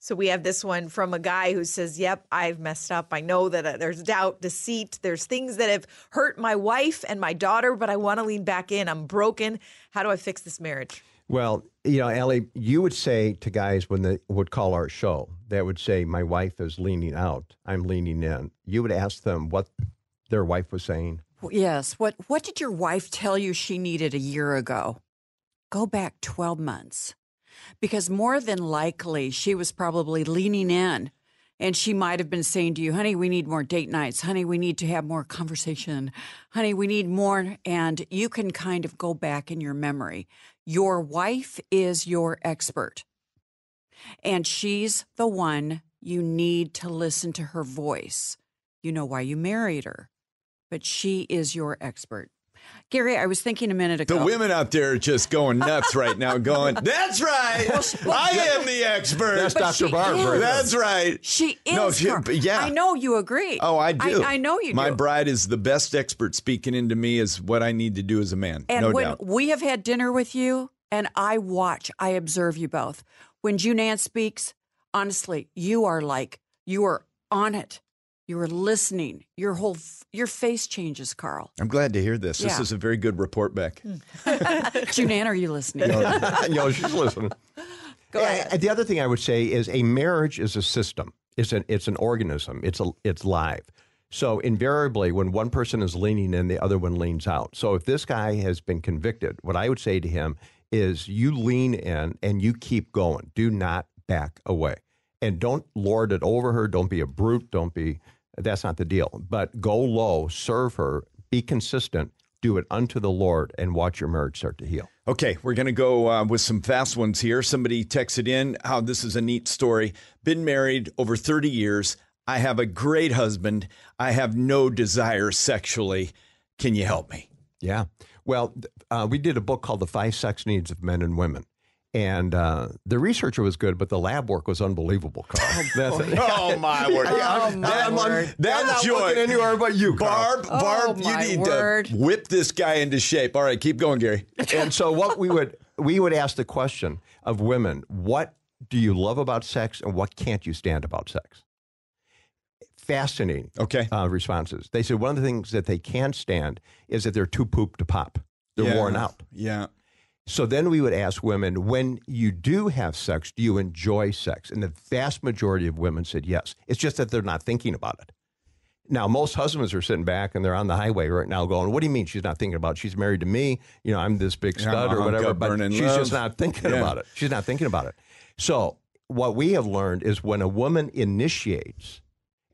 So we have this one from a guy who says, Yep, I've messed up. I know that uh, there's doubt, deceit, there's things that have hurt my wife and my daughter, but I want to lean back in. I'm broken. How do I fix this marriage? Well, you know, Allie, you would say to guys when they would call our show, that would say, My wife is leaning out, I'm leaning in. You would ask them what their wife was saying. Yes. What What did your wife tell you she needed a year ago? Go back 12 months. Because more than likely, she was probably leaning in and she might have been saying to you, honey, we need more date nights. Honey, we need to have more conversation. Honey, we need more. And you can kind of go back in your memory. Your wife is your expert, and she's the one you need to listen to her voice. You know why you married her, but she is your expert. Gary, I was thinking a minute ago. The women out there are just going nuts right now, going, (laughs) That's right. I am the expert. That's But Dr. she Barb. is. That's right. She is. No, she- Karl. yeah. I know you agree. Oh, I do. I, know you do. My do. bride is the best expert speaking into me is what I need to do as a man. and no when doubt. we have had dinner with you, and I watch, I observe you both. When Junanne speaks, honestly, you are like you are on it. You are listening. Your whole f- your face changes, Karl. I'm glad to hear this. This is a very good report back. (laughs) (laughs) Junanne, are you listening? you know, she's listening. Go ahead. Uh, The other thing I would say is a marriage is a system. It's an it's an organism. It's a it's live. So invariably, when one person is leaning in, the other one leans out. So if this guy has been convicted, what I would say to him is, you lean in and you keep going. Do not back away, and don't lord it over her. Don't be a brute. Don't be That's not the deal. But go low, serve her, be consistent, do it unto the Lord, and watch your marriage start to heal. Okay, we're going to go uh, with some fast ones here. Somebody texted in how this is a neat story. Been married over 30 years. I have a great husband. I have no desire sexually. Can you help me? Yeah. Well, uh, we did a book called The Five Sex Needs of Men and Women. And uh, the researcher was good, but the lab work was unbelievable, Karl. (laughs) That's, Oh my (laughs) word! Oh, my that, word. that I'm not joy. looking anywhere but you, Karl. Barb, Barb, you need word. to whip this guy into shape. All right, keep going, Gary. and so what we would we would ask the question of women what do you love about sex and what can't you stand about sex fascinating Okay. uh, responses they said one of the things that they can't stand is that they're too poop to pop they're Yeah. worn out Yeah. So then we would ask women when you do have sex do you enjoy sex and the vast majority of women said yes it's just that they're not thinking about it now, most husbands are sitting back and they're on the highway right now going, What do you mean she's not thinking about it? She's married to me. You know, I'm this big stud or whatever. But she's love. just not thinking Yeah. about it. She's not thinking about it. So, what we have learned is when a woman initiates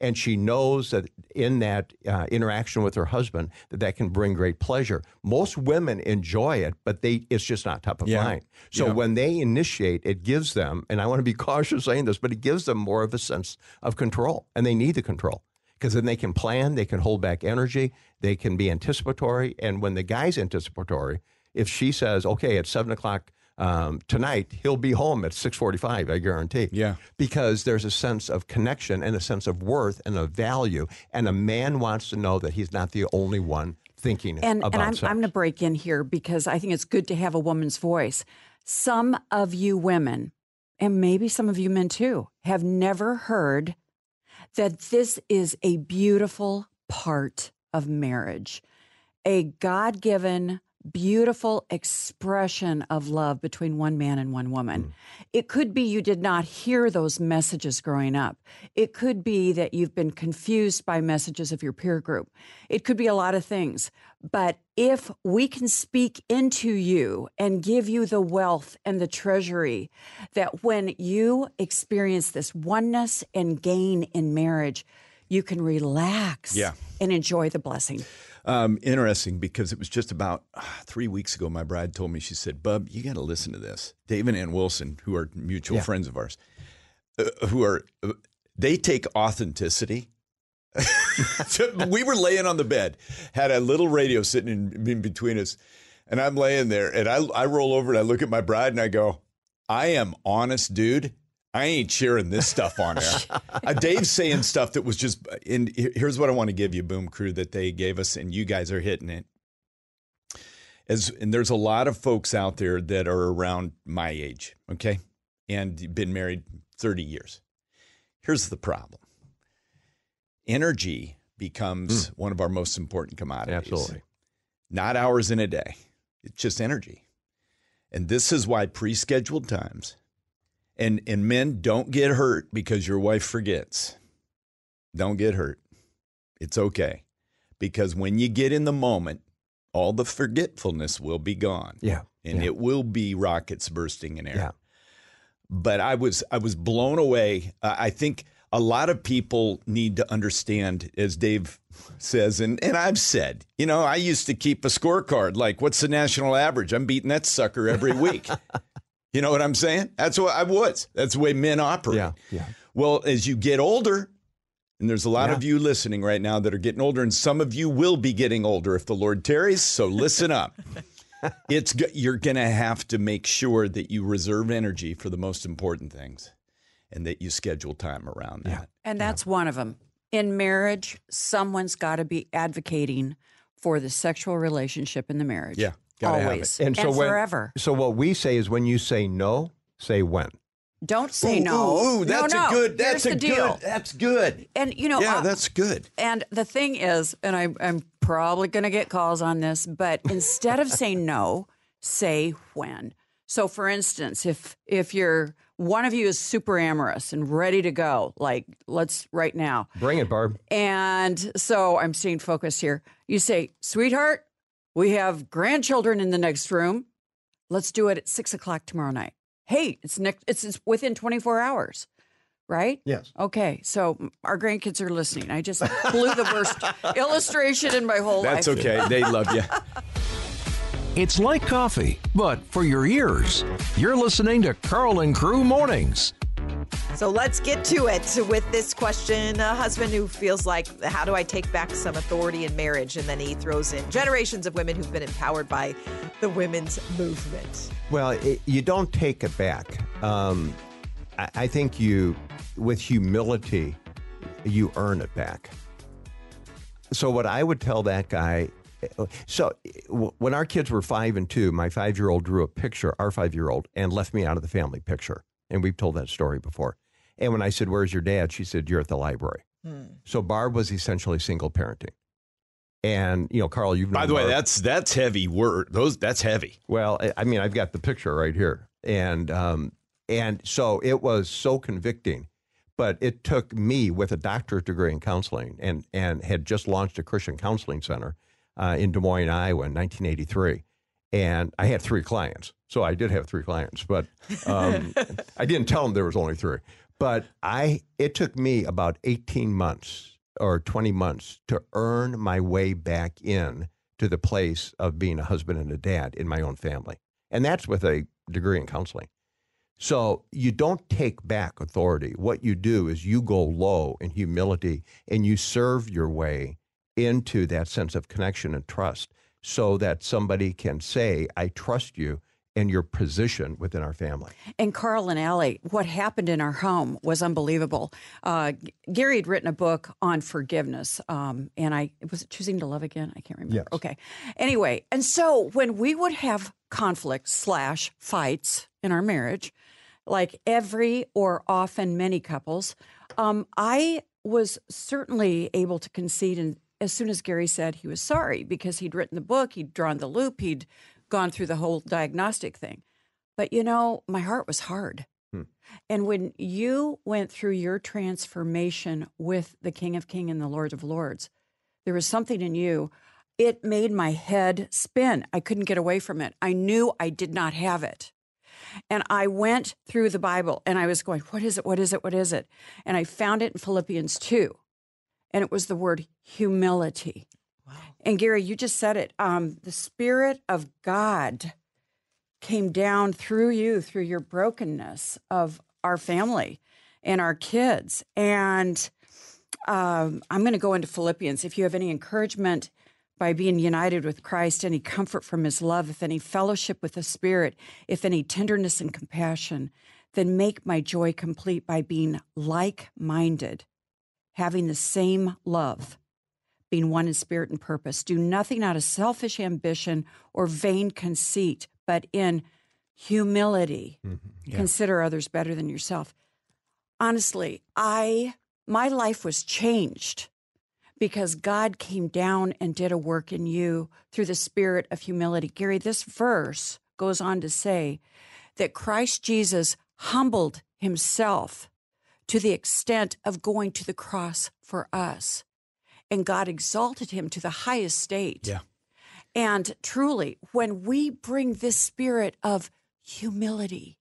and she knows that in that uh, interaction with her husband that that can bring great pleasure most women enjoy it but they it's just not top of Yeah. mind so Yeah. when they initiate it gives them and i want to be (laughs) cautious saying this but it gives them more of a sense of control and they need the control because then they can plan they can hold back energy they can be anticipatory and when the guy's anticipatory if she says okay at seven o'clock um, tonight he'll be home at 6.45 i guarantee Yeah. because there's a sense of connection and a sense of worth and a value. And a man wants to know that he's not the only one thinking And, about and I'm, sex. I'm going to break in here because I think it's good to have a woman's voice. Some of you women, and maybe some of you men too, have never heard that this is a beautiful part of marriage, a God given, beautiful expression of love between one man and one woman. Mm. It could be you did not hear those messages growing up. It could be that you've been confused by messages of your peer group. It could be a lot of things. But if we can speak into you and give you the wealth and the treasury that when you experience this oneness and gain in marriage, you can relax Yeah. and enjoy the blessing. Um, interesting because it was just about uh, three weeks ago. My bride told me, she said, Bub, you got to listen to this. Dave and Ann Wilson, who are mutual friends of ours, uh, who are, uh, they take authenticity. (laughs) So we were laying on the bed, had a little radio sitting in, in between us, and I'm laying there, and I, I roll over and I look at my bride and I go, I am honest, dude. I ain't cheering this stuff on air. (laughs) uh, Dave's saying stuff that was just. And here's what I want to give you, Boom Crew, that they gave us, and you guys are hitting it. As and there's a lot of folks out there that are around my age, okay, and been married 30 years. Here's the problem: energy becomes one of our most important commodities. Absolutely. Not hours in a day. It's just energy. And this is why pre-scheduled times and and men don't get hurt because your wife forgets. Don't get hurt. It's okay. Because when you get in the moment, all the forgetfulness will be gone. Yeah. And yeah. it will be rockets bursting in air Yeah. but I was I was blown away. Uh, I think a lot of people need to understand, as Dave says, and and I've said, you know, I used to keep a scorecard like, what's the national average? I'm beating that sucker every week. (laughs) you know what I'm saying? That's what I was. That's the way men operate. Yeah. Yeah. Well, as you get older, and there's a lot Yeah. of you listening right now that are getting older, and some of you will be getting older if the Lord tarries. So listen up. (laughs) it's you're going to have to make sure that you reserve energy for the most important things, and that you schedule time around that. And that's one of them. In marriage, someone's got to be advocating for the sexual relationship in the marriage. Yeah, gotta always And so when, forever. So what we say is when you say no, say when. Don't say Ooh, no. Ooh, ooh, that's no, a good. That's the a deal. good. That's good. And you know, yeah, uh, that's good. and the thing is, and I, I'm probably going to get calls on this, but (laughs) instead of saying no, say when. So, for instance, if if you're one of you is super amorous and ready to go, like let's right now, Bring it, Barb. And so I'm staying focused here. You say, sweetheart, we have grandchildren in the next room. Let's do it at six o'clock tomorrow night. Hey, it's next. It's, it's within 24 hours. right? Yes. Okay, so our grandkids are listening. I just blew the worst (laughs) illustration in my whole That's life. That's okay. They love you. (laughs) It's like coffee, but for your ears. You're listening to Karl and Crew Mornings. So let's get to it with this question. A husband who feels like, how do I take back some authority in marriage? And then he throws in generations of women who've been empowered by the women's movement. Well, it, you don't take it back. Um, I, I think you, with humility, you earn it back. So, what I would tell that guy so when our kids were five and two, my five year old drew a picture, our five year old, and left me out of the family picture. And we've told that story before. And when I said, Where's your dad? She said, You're at the library. So Barb was essentially single parenting. And, you know, Karl, you've known By the way, that's that's heavy word. Those that's heavy. Well, I- I mean, I've got the picture right here, and um, and so it was so convicting. But it took me with a doctorate degree in counseling, and and had just launched a Christian counseling center uh, in Des Moines, Iowa, in 1983, and I had three clients. So I did have three clients, but um, (laughs) I didn't tell them there was only three. But I, it took me about 18 months or 20 months to earn my way back in to the place of being a husband and a dad in my own family. And that's with a degree in counseling. So you don't take back authority. What you do is you go low in humility and you serve your way into that sense of connection and trust so that somebody can say, I trust you and your position within our family. And Karl and Allie, what happened in our home was unbelievable. Uh, Gary had written a book on forgiveness, um, and I was it choosing to love again. I can't remember. Yes. Okay. Anyway, and so when we would have conflicts slash fights in our marriage, like every or often many couples, um, I was certainly able to concede. And as soon as Gary said he was sorry because he'd written the book, he'd drawn the loop, he'd gone through the whole diagnostic thing. But you know, my heart was hard. Hmm. And when you went through your transformation with the King of Kings and the Lord of Lords, there was something in you. It made my head spin. I couldn't get away from it. I knew I did not have it. And I went through the Bible and I was going, What is it? What is it? What is it? And I found it in Philippians 2. And it was the word humility. And Gary, you just said it. Um, the Spirit of God came down through you, through your brokenness of our family and our kids. And um, I'm going to go into Philippians. If you have any encouragement by being united with Christ, any comfort from his love, if any fellowship with the Spirit, if any tenderness and compassion, then make my joy complete by being like minded, having the same love being one in spirit and purpose. Do nothing out of selfish ambition or vain conceit, but in humility. Mm-hmm. Consider others better than yourself. Honestly, I my life was changed because God came down and did a work in you through the spirit of humility. Gary, this verse goes on to say that Christ Jesus humbled himself to the extent of going to the cross for us and God exalted him to the highest state. Yeah. And truly, when we bring this spirit of humility,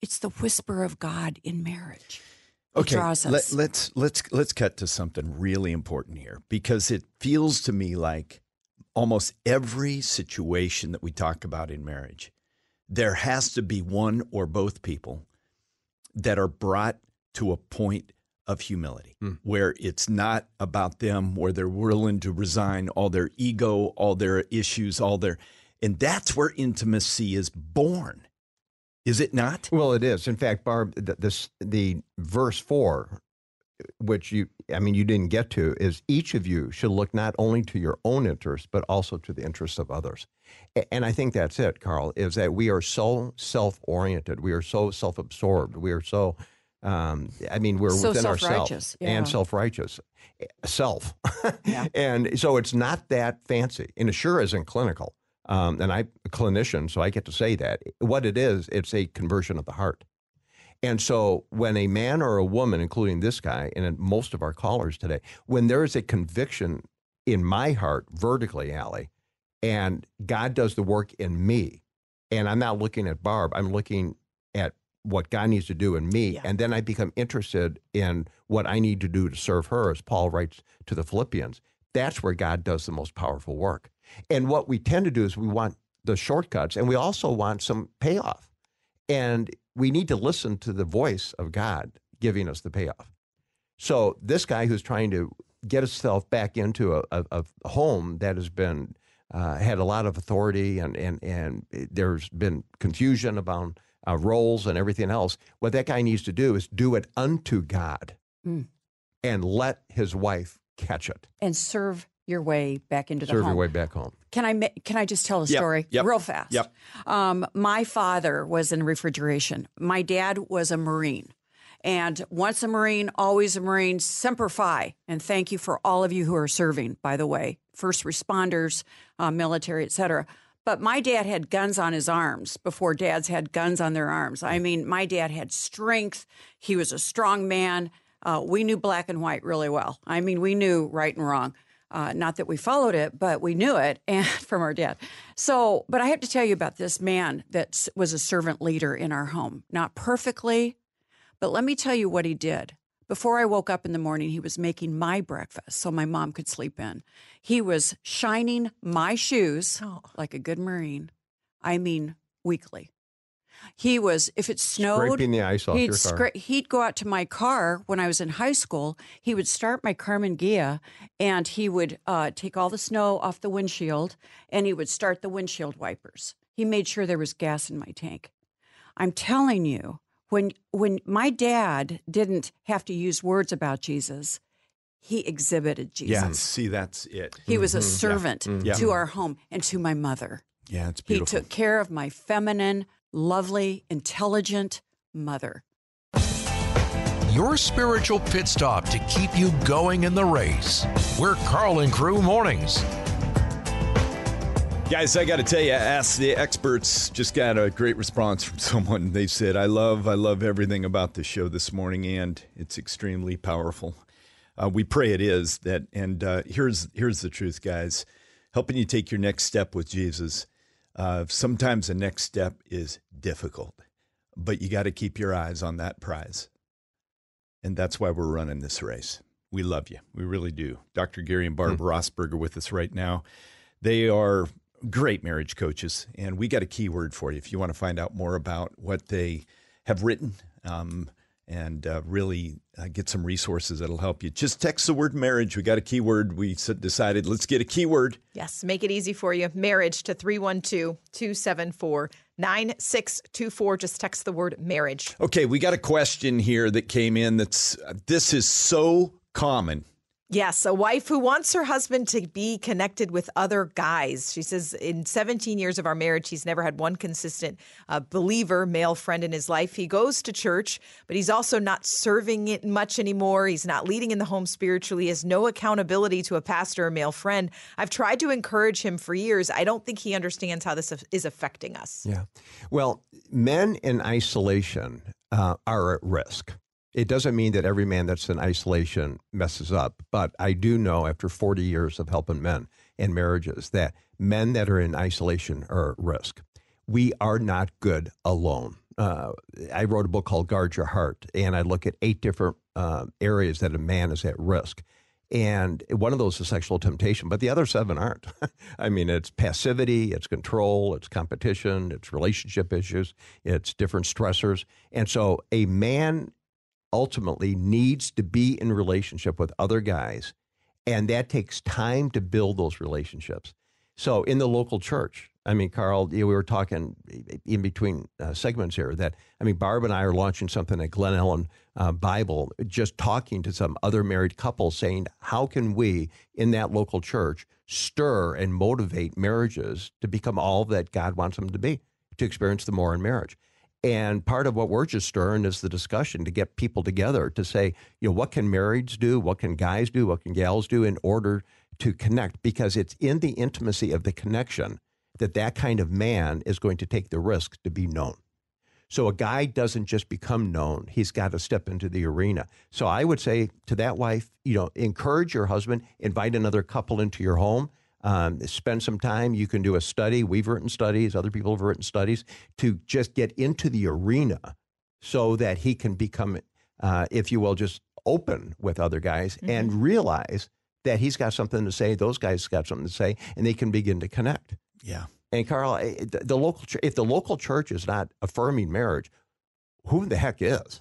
it's the whisper of God in marriage. Okay, draws let, us. let's let's let's cut to something really important here because it feels to me like almost every situation that we talk about in marriage, there has to be one or both people that are brought to a point of humility hmm. where it's not about them, where they're willing to resign all their ego, all their issues, all their, and that's where intimacy is born. Is it not? Well, it is. In fact, Barb, th- this the verse four, which you, I mean, you didn't get to, is each of you should look not only to your own interests but also to the interests of others. And I think that's it, Karl. Is that we are so self-oriented, we are so self-absorbed, we are so, um, I mean, we're So within ourselves self-righteous, and self-righteous, eh, self, (laughs) Yeah. and so it's not that fancy, and it sure isn't clinical. Um, and I'm a clinician, so I get to say that. What it is, it's a conversion of the heart. And so when a man or a woman, including this guy and most of our callers today, when there is a conviction in my heart, vertically, Allie, and God does the work in me, and I'm not looking at Barb, I'm looking at what God needs to do in me, Yeah. and then I become interested in what I need to do to serve her, as Paul writes to the Philippians. That's where God does the most powerful work. And what we tend to do is we want the shortcuts, and we also want some payoff. And we need to listen to the voice of God giving us the payoff. So this guy who's trying to get himself back into a, a, a home that has been uh, had a lot of authority and and and there's been confusion about uh, roles and everything else. What that guy needs to do is do it unto God, Mm. and let his wife catch it. And serve your way back into the Serve home. your way back home. Can I can I just tell a Yep, story yep, real fast? yep. Um, my father was in refrigeration. My dad was a Marine. And once a Marine, always a Marine, semper fi. And thank you for all of you who are serving, by the way, first responders, uh, military, et cetera. But my dad had guns on his arms before dads had guns on their arms. I mean, my dad had strength. He was a strong man. Uh, we knew black and white really well. I mean, we knew right and wrong. Uh, not that we followed it, but we knew it (laughs) and from our dad. So, but I have to tell you about this man that was a servant leader in our home. Not perfectly, but let me tell you what he did. Before I woke up in the morning, he was making my breakfast so my mom could sleep in. He was shining my shoes Oh. like a good Marine. I mean, weekly. He was, if it snowed, Scraping the ice off he'd, your car. scra- he'd go out to my car when I was in high school. He would start my Karmann Ghia and he would uh, take all the snow off the windshield and he would start the windshield wipers. He made sure there was gas in my tank. I'm telling you, when when my dad didn't have to use words about Jesus, he exhibited Jesus. Yeah, see, that's it. He was a mm-hmm. servant mm-hmm. Yeah. to our home and to my mother. Yeah, it's beautiful. He took care of my feminine, lovely, intelligent mother. Your spiritual pit stop to keep you going in the race. We're Karl and Crew Mornings. Guys, I got to tell you, Ask the Experts just got a great response from (laughs) someone. They said, I love, I love everything about this show this morning, and it's extremely powerful. Uh, we pray it is that, and uh, here's here's the truth, guys. Helping you take your next step with Jesus. Uh, sometimes the next step is difficult, but you got to keep your eyes on that prize, and that's why we're running this race. We love you, we really do. Dr. Gary and Barb Rossberger with us right now. They are great marriage coaches, and we got a keyword for you if you want to find out more about what they have written um, and uh, really uh, get some resources that'll help you. Just text the word marriage. We got a keyword. We decided let's get a keyword. Yes, make it easy for you. Marriage to 312 274 9624. Just text the word marriage. Okay, we got a question here that came in. That's this is so common. Yes, a wife who wants her husband to be connected with other guys. She says, in 17 years of our marriage, he's never had one consistent uh, believer, male friend in his life. He goes to church, but he's also not serving it much anymore. He's not leading in the home spiritually, he has no accountability to a pastor or male friend. I've tried to encourage him for years. I don't think he understands how this is affecting us. Yeah. Well, men in isolation uh, are at risk. It doesn't mean that every man that's in isolation messes up, but I do know after 40 years of helping men in marriages that men that are in isolation are at risk. We are not good alone. Uh, I wrote a book called Guard Your Heart, and I look at eight different uh, areas that a man is at risk. And one of those is sexual temptation, but the other seven aren't. (laughs) I mean, it's passivity, it's control, it's competition, it's relationship issues, it's different stressors. And so a man ultimately needs to be in relationship with other guys, and that takes time to build those relationships. So in the local church, I mean, Karl, you know, we were talking in between uh, segments here that I mean, Barb and I are launching something at Glen Ellyn uh, Bible, just talking to some other married couples, saying how can we in that local church stir and motivate marriages to become all that God wants them to be, to experience the more in marriage. And part of what we're just stirring is the discussion to get people together to say, you know, what can marrieds do? What can guys do? What can gals do in order to connect? Because it's in the intimacy of the connection that that kind of man is going to take the risk to be known. So a guy doesn't just become known, he's got to step into the arena. So I would say to that wife, you know, encourage your husband, invite another couple into your home. Um, spend some time. You can do a study. We've written studies. Other people have written studies to just get into the arena so that he can become, uh, if you will, just open with other guys Mm-hmm. and realize that he's got something to say, those guys got something to say, and they can begin to connect. Yeah. And Karl, the, the local if the local church is not affirming marriage, who the heck is?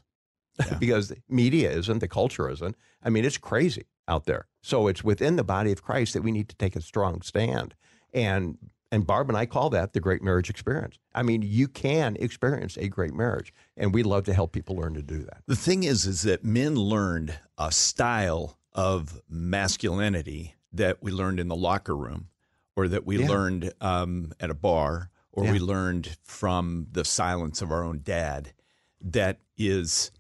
Yeah. (laughs) because the media isn't, the culture isn't. I mean, it's crazy out there. So it's within the body of Christ that we need to take a strong stand. And and Barb and I call that the great marriage experience. I mean, you can experience a great marriage, and we love to help people learn to do that. The thing is, is that men learned a style of masculinity that we learned in the locker room, or that we Yeah. learned um, at a bar, or Yeah. we learned from the silence of our own dad. That is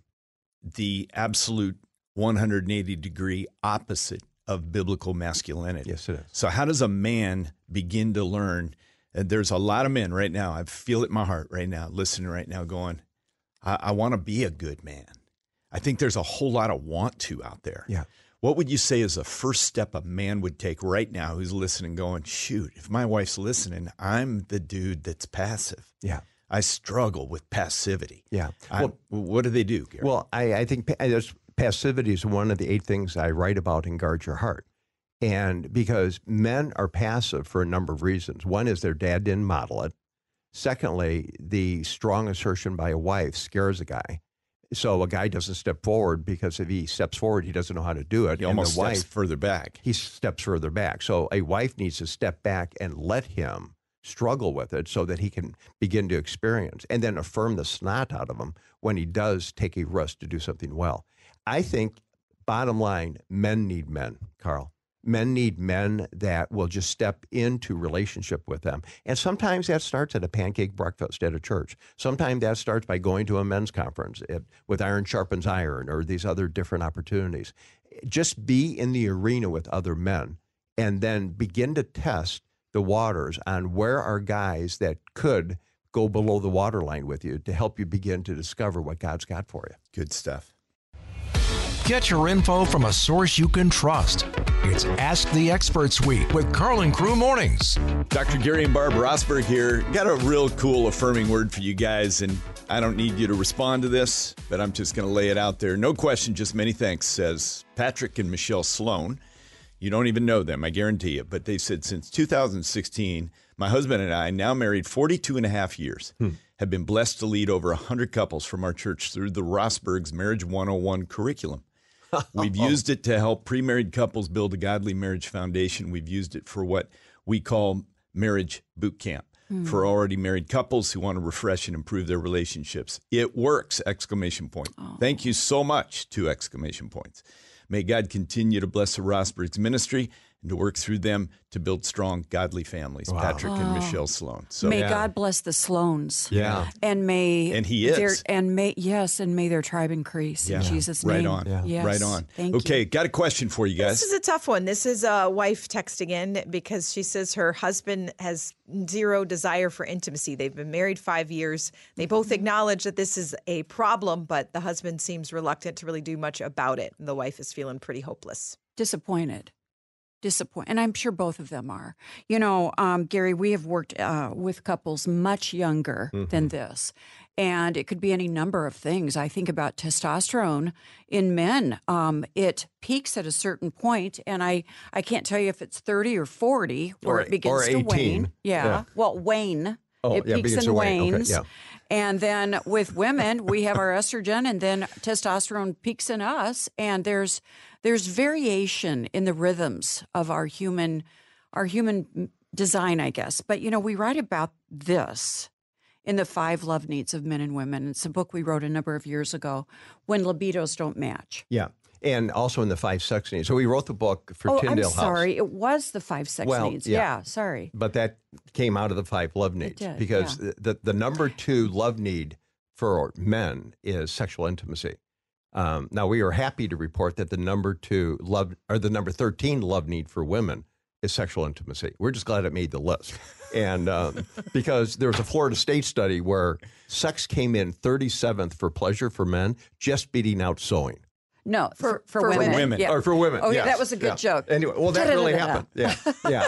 the absolute 180 degree opposite of biblical masculinity. Yes, it is. So, how does a man begin to learn? And there's a lot of men right now, I feel it in my heart right now, listening right now, going, I, I want to be a good man. I think there's a whole lot of want to out there. Yeah. What would you say is the first step a man would take right now who's listening, going, shoot, if my wife's listening, I'm the dude that's passive. Yeah. I struggle with passivity. Yeah. I- what do they do, Gary? Well, I, I think there's, passivity is one of the eight things I write about in Guard Your Heart. And because men are passive for a number of reasons. One is their dad didn't model it. Secondly, the strong assertion by a wife scares a guy. So a guy doesn't step forward because if he steps forward, he doesn't know how to do it. he And almost the steps wife, further back. he steps further back. So a wife needs to step back and let him struggle with it so that he can begin to experience and then affirm the snot out of him when he does take a risk to do something well. I think, bottom line, men need men, Carl. Men need men that will just step into relationship with them. And sometimes that starts at a pancake breakfast at a church. Sometimes that starts by going to a men's conference at, with Iron Sharpens Iron or these other different opportunities. Just be in the arena with other men and then begin to test the waters on where are guys that could go below the waterline with you to help you begin to discover what God's got for you. Good stuff. Get your info from a source you can trust. It's Ask the Experts Week with Carl and Crew Mornings. Dr. Gary and Barb Rosberg here. Got a real cool affirming word for you guys, and I don't need you to respond to this, but I'm just going to lay it out there. No question, just many thanks, says Patrick and Michelle Sloan. You don't even know them, I guarantee you, but they said since 2016, my husband and I, now married 42 and a half years, hmm. have been blessed to lead over 100 couples from our church through the Rosberg's Marriage 101 curriculum. (laughs) We've used it to help pre married couples build a godly marriage foundation. We've used it for what we call marriage boot camp hmm. for already married couples who want to refresh and improve their relationships. It works! Exclamation point. Thank you so much, two exclamation points. May God continue to bless the Rosberg's ministry and to work through them to build strong, godly families. Patrick and Michelle Sloan. So may God bless the Sloans. Yeah. And may And he is. their- and may yes, and may their tribe increase in Jesus' right name. Right on. Yes. Right on. Thank okay, you. got a question for you guys. This is a tough one. This is a wife texting in because she says her husband has zero desire for intimacy. They've been married five years. They both acknowledge that this is a problem, but the husband seems reluctant to really do much about it. And the wife is feeling pretty hopeless. disappointed disappointed and i'm sure both of them are you know um, gary we have worked uh, with couples much younger than this and it could be any number of things i think about testosterone in men um, it peaks at a certain point and i i can't tell you if it's 30 or 40 where Or- it begins to wane yeah. Yeah. well wane Oh, it yeah, peaks and to wane. Okay, wanes yeah. And then with women, we have our estrogen, and then testosterone peaks in us. And there's there's variation in the rhythms of our human our human design, I guess. But you know, we write about this in the five love needs of men and women. It's a book we wrote a number of years ago. When libidos don't match. Yeah. And also in the five sex needs. So we wrote the book for oh, Tyndale I'm House. sorry. It was the five sex Well, needs. yeah. Yeah. sorry. But that came out of the five love needs did, because yeah. the, the number two love need for men is sexual intimacy. Um, now we are happy to report that the number two love or the number thirteen love need for women is sexual intimacy. We're just glad it made the list, and um, (laughs) because there was a Florida State study where sex came in thirty seventh for pleasure for men, just beating out sewing. No, for, for, for women. women. Yeah. Or for women. Oh, yeah, yes, that was a good yeah. joke. Anyway, well, that really happened. Yeah, (laughs) yeah.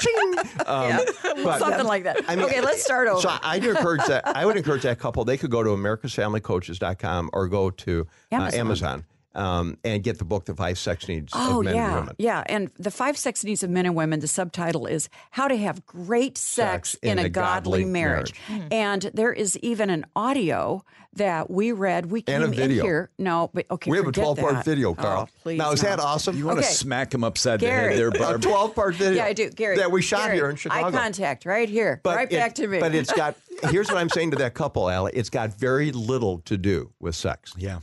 Ching! Um, but- Something like that. I mean, okay, let's start over. So I'd encourage that. I would encourage that couple. They could go to americasfamilycoaches.com or go to Amazon. Uh, Amazon um, and get the book, The Five Sex Needs Oh of Men yeah, and Women. yeah, and the five sex needs of men and women. The subtitle is "How to Have Great Sex, in, a, Godly, marriage. and there is even an audio that we read. We came And a video. in here. No, but okay, We have a 12 part that. video, Oh, Carl. please, now, is that awesome? You want to Okay. smack him upside Gary. the head there, a Barb? 12 part video. Yeah, I do, Gary. That we shot Gary, here in Chicago. Eye contact, right here, But right it- back to me. But it's got, here's what I'm saying to that couple, Allie. It's got very little to do with sex. Yeah.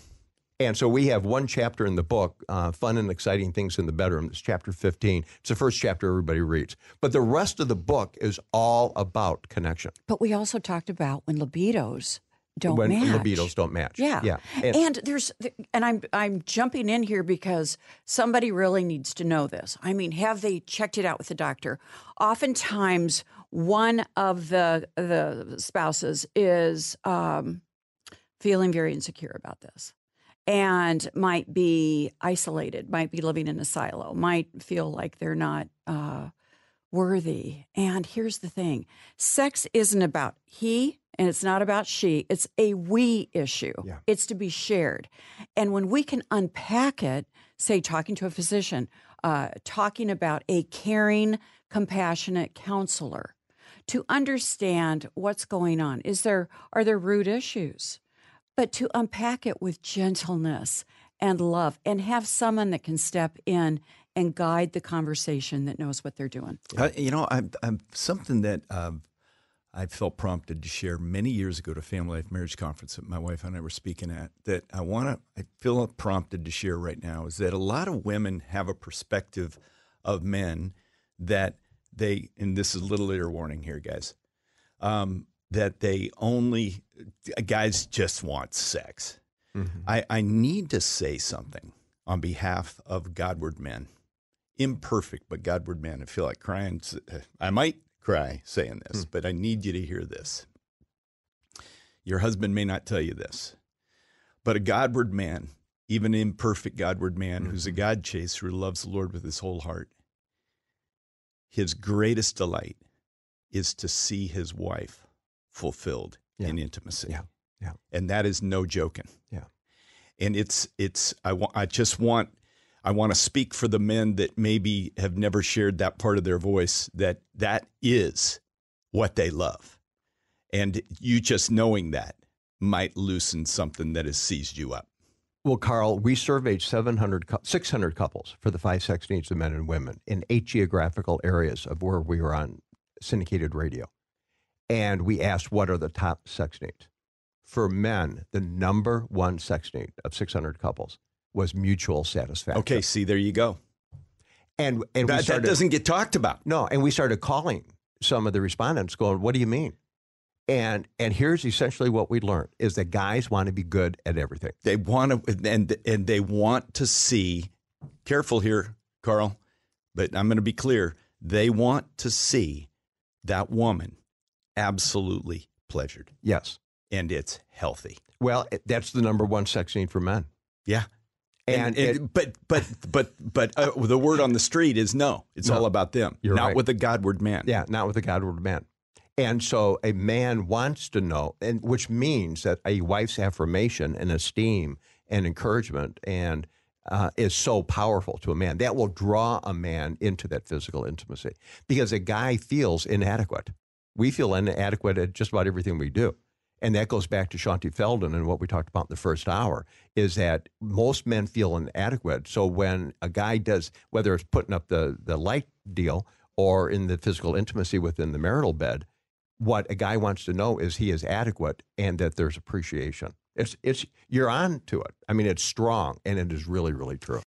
And so we have one chapter in the book, uh, Fun and Exciting Things in the Bedroom. It's chapter 15. It's the first chapter everybody reads. But the rest of the book is all about connection. But we also talked about when libidos don't match. when match. libidos don't match. Yeah. Yeah. And, And, there's and I'm I'm jumping in here because somebody really needs to know this. I mean, have they checked it out with the doctor? Oftentimes one of the the spouses is um, feeling very insecure about this and might be isolated, might be living in a silo, might feel like they're not uh, worthy. And here's the thing sex isn't about he and it's not about she, it's a we issue. Yeah. It's to be shared. And when we can unpack it, say, talking to a physician, uh, talking about a caring, compassionate counselor, to understand what's going on. Is there are there root issues? But to unpack it with gentleness and love and have someone that can step in and guide the conversation that knows what they're doing. Uh, you know, I'm, I'm something that um, I felt prompted to share many years ago to Family Life Marriage Conference that my wife and I were speaking at. That I want to, I feel prompted to share right now is that a lot of women have a perspective of men that they, and this is a little ear warning here, guys, um, that they only uh, guys just want sex. Mm-hmm. I, I need to say something on behalf of Godward men imperfect but Godward men. I feel like crying. I might cry saying this, hmm. but I need you to hear this. Your husband may not tell you this, but a Godward man, even an imperfect Godward man who's a mm-hmm. God chaser who loves the Lord with his whole heart, his greatest delight is to see his wife fulfilled Yeah. in intimacy. Yeah. Yeah. And that is no joking yeah. and it's it's I want I just want I want to speak for the men that maybe have never shared that part of their voice that that is what they love. And you just knowing that might loosen something that has seized you up. Well, Carl, we surveyed 700, 600 couples for the five sex needs of men and women in eight geographical areas of where we were on syndicated radio. And we asked, what are the top sex needs? For men, the number one sex need of 600 couples was mutual satisfaction. Okay, see there you go. And, and That, that doesn't get talked about. no, and we started calling some of the respondents going, what do you mean? And, and here's essentially what we learned is that guys want to be good at everything. They want to and and they want to see careful here, Carl, but I'm going to be clear. They want to see that woman absolutely pleasured Yes. and it's healthy. Well, that's the number one sex need for men. Yeah. And, And, and- but but but but uh, the word on the street is no. It's No. all about them, You're not right. with the Godward man. Yeah, not with a Godward man. And so a man wants to know, and which means that a wife's affirmation and esteem and encouragement and uh, is so powerful to a man. That will draw a man into that physical intimacy because a guy feels inadequate. We feel inadequate at just about everything we do. And that goes back to Shaunti Feldhahn and what we talked about in the first hour is that most men feel inadequate. So when a guy does, whether it's putting up the, the light deal or in the physical intimacy within the marital bed, what a guy wants to know is he is adequate and that there's appreciation. It's, it's, you're on to it. I mean, it's strong and it is really, really true.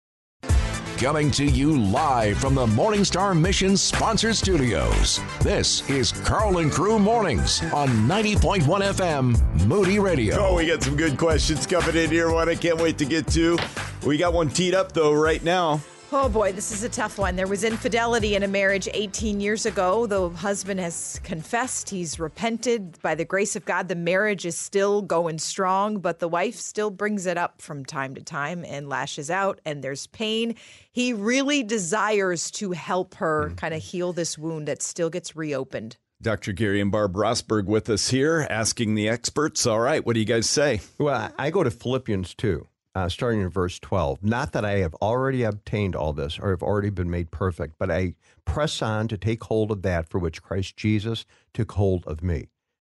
Coming to you live from the Morningstar Mission sponsored studios. This is Carl and Crew Mornings on 90.1 FM Moody Radio. Oh, we got some good questions coming in here. One I can't wait to get to. We got one teed up though right now. Oh boy, this is a tough one. There was infidelity in a marriage 18 years ago. The husband has confessed, he's repented. By the grace of God, the marriage is still going strong, but the wife still brings it up from time to time and lashes out, and there's pain. He really desires to help her Mm-hmm. kind of heal this wound that still gets reopened. Dr. Gary and Barb Rosberg with us here, asking the experts. All right, what do you guys say? Well, I go to Philippians 2, uh, starting in verse 12. Not that I have already obtained all this or have already been made perfect, but I press on to take hold of that for which Christ Jesus took hold of me.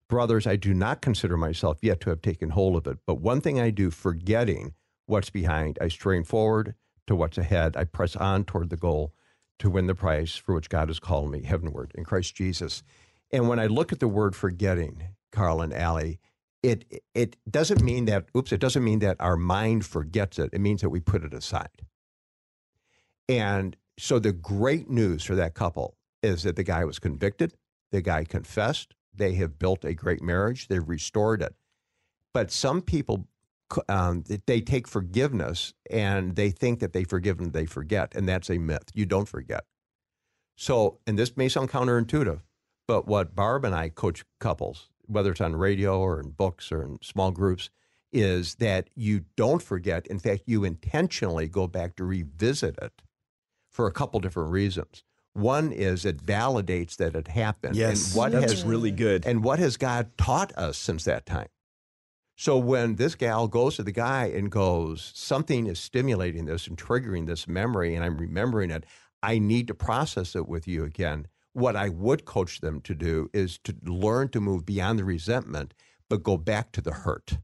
Brothers, I do not consider myself yet to have taken hold of it, but one thing I do, forgetting what's behind, I strain forward to what's ahead. I press on toward the goal to win the prize for which God has called me heavenward in Christ Jesus. And when I look at the word forgetting, Carl and Allie, it it doesn't mean that oops, it doesn't mean that our mind forgets it. It means that we put it aside. And so the great news for that couple is that the guy was convicted, the guy confessed, they have built a great marriage, they've restored it. But some people um, they take forgiveness and they think that they forgive and they forget, and that's a myth. You don't forget. So, and this may sound counterintuitive, but what Barb and I coach couples, whether it's on radio or in books or in small groups, is that you don't forget. In fact, you intentionally go back to revisit it for a couple different reasons. One is it validates that it happened. and what that's has really good. and what has God taught us since that time? So when this gal goes to the guy and goes, something is stimulating this and triggering this memory, and I'm remembering it, I need to process it with you again. What I would coach them to do is to learn to move beyond the resentment, but go back to the hurt.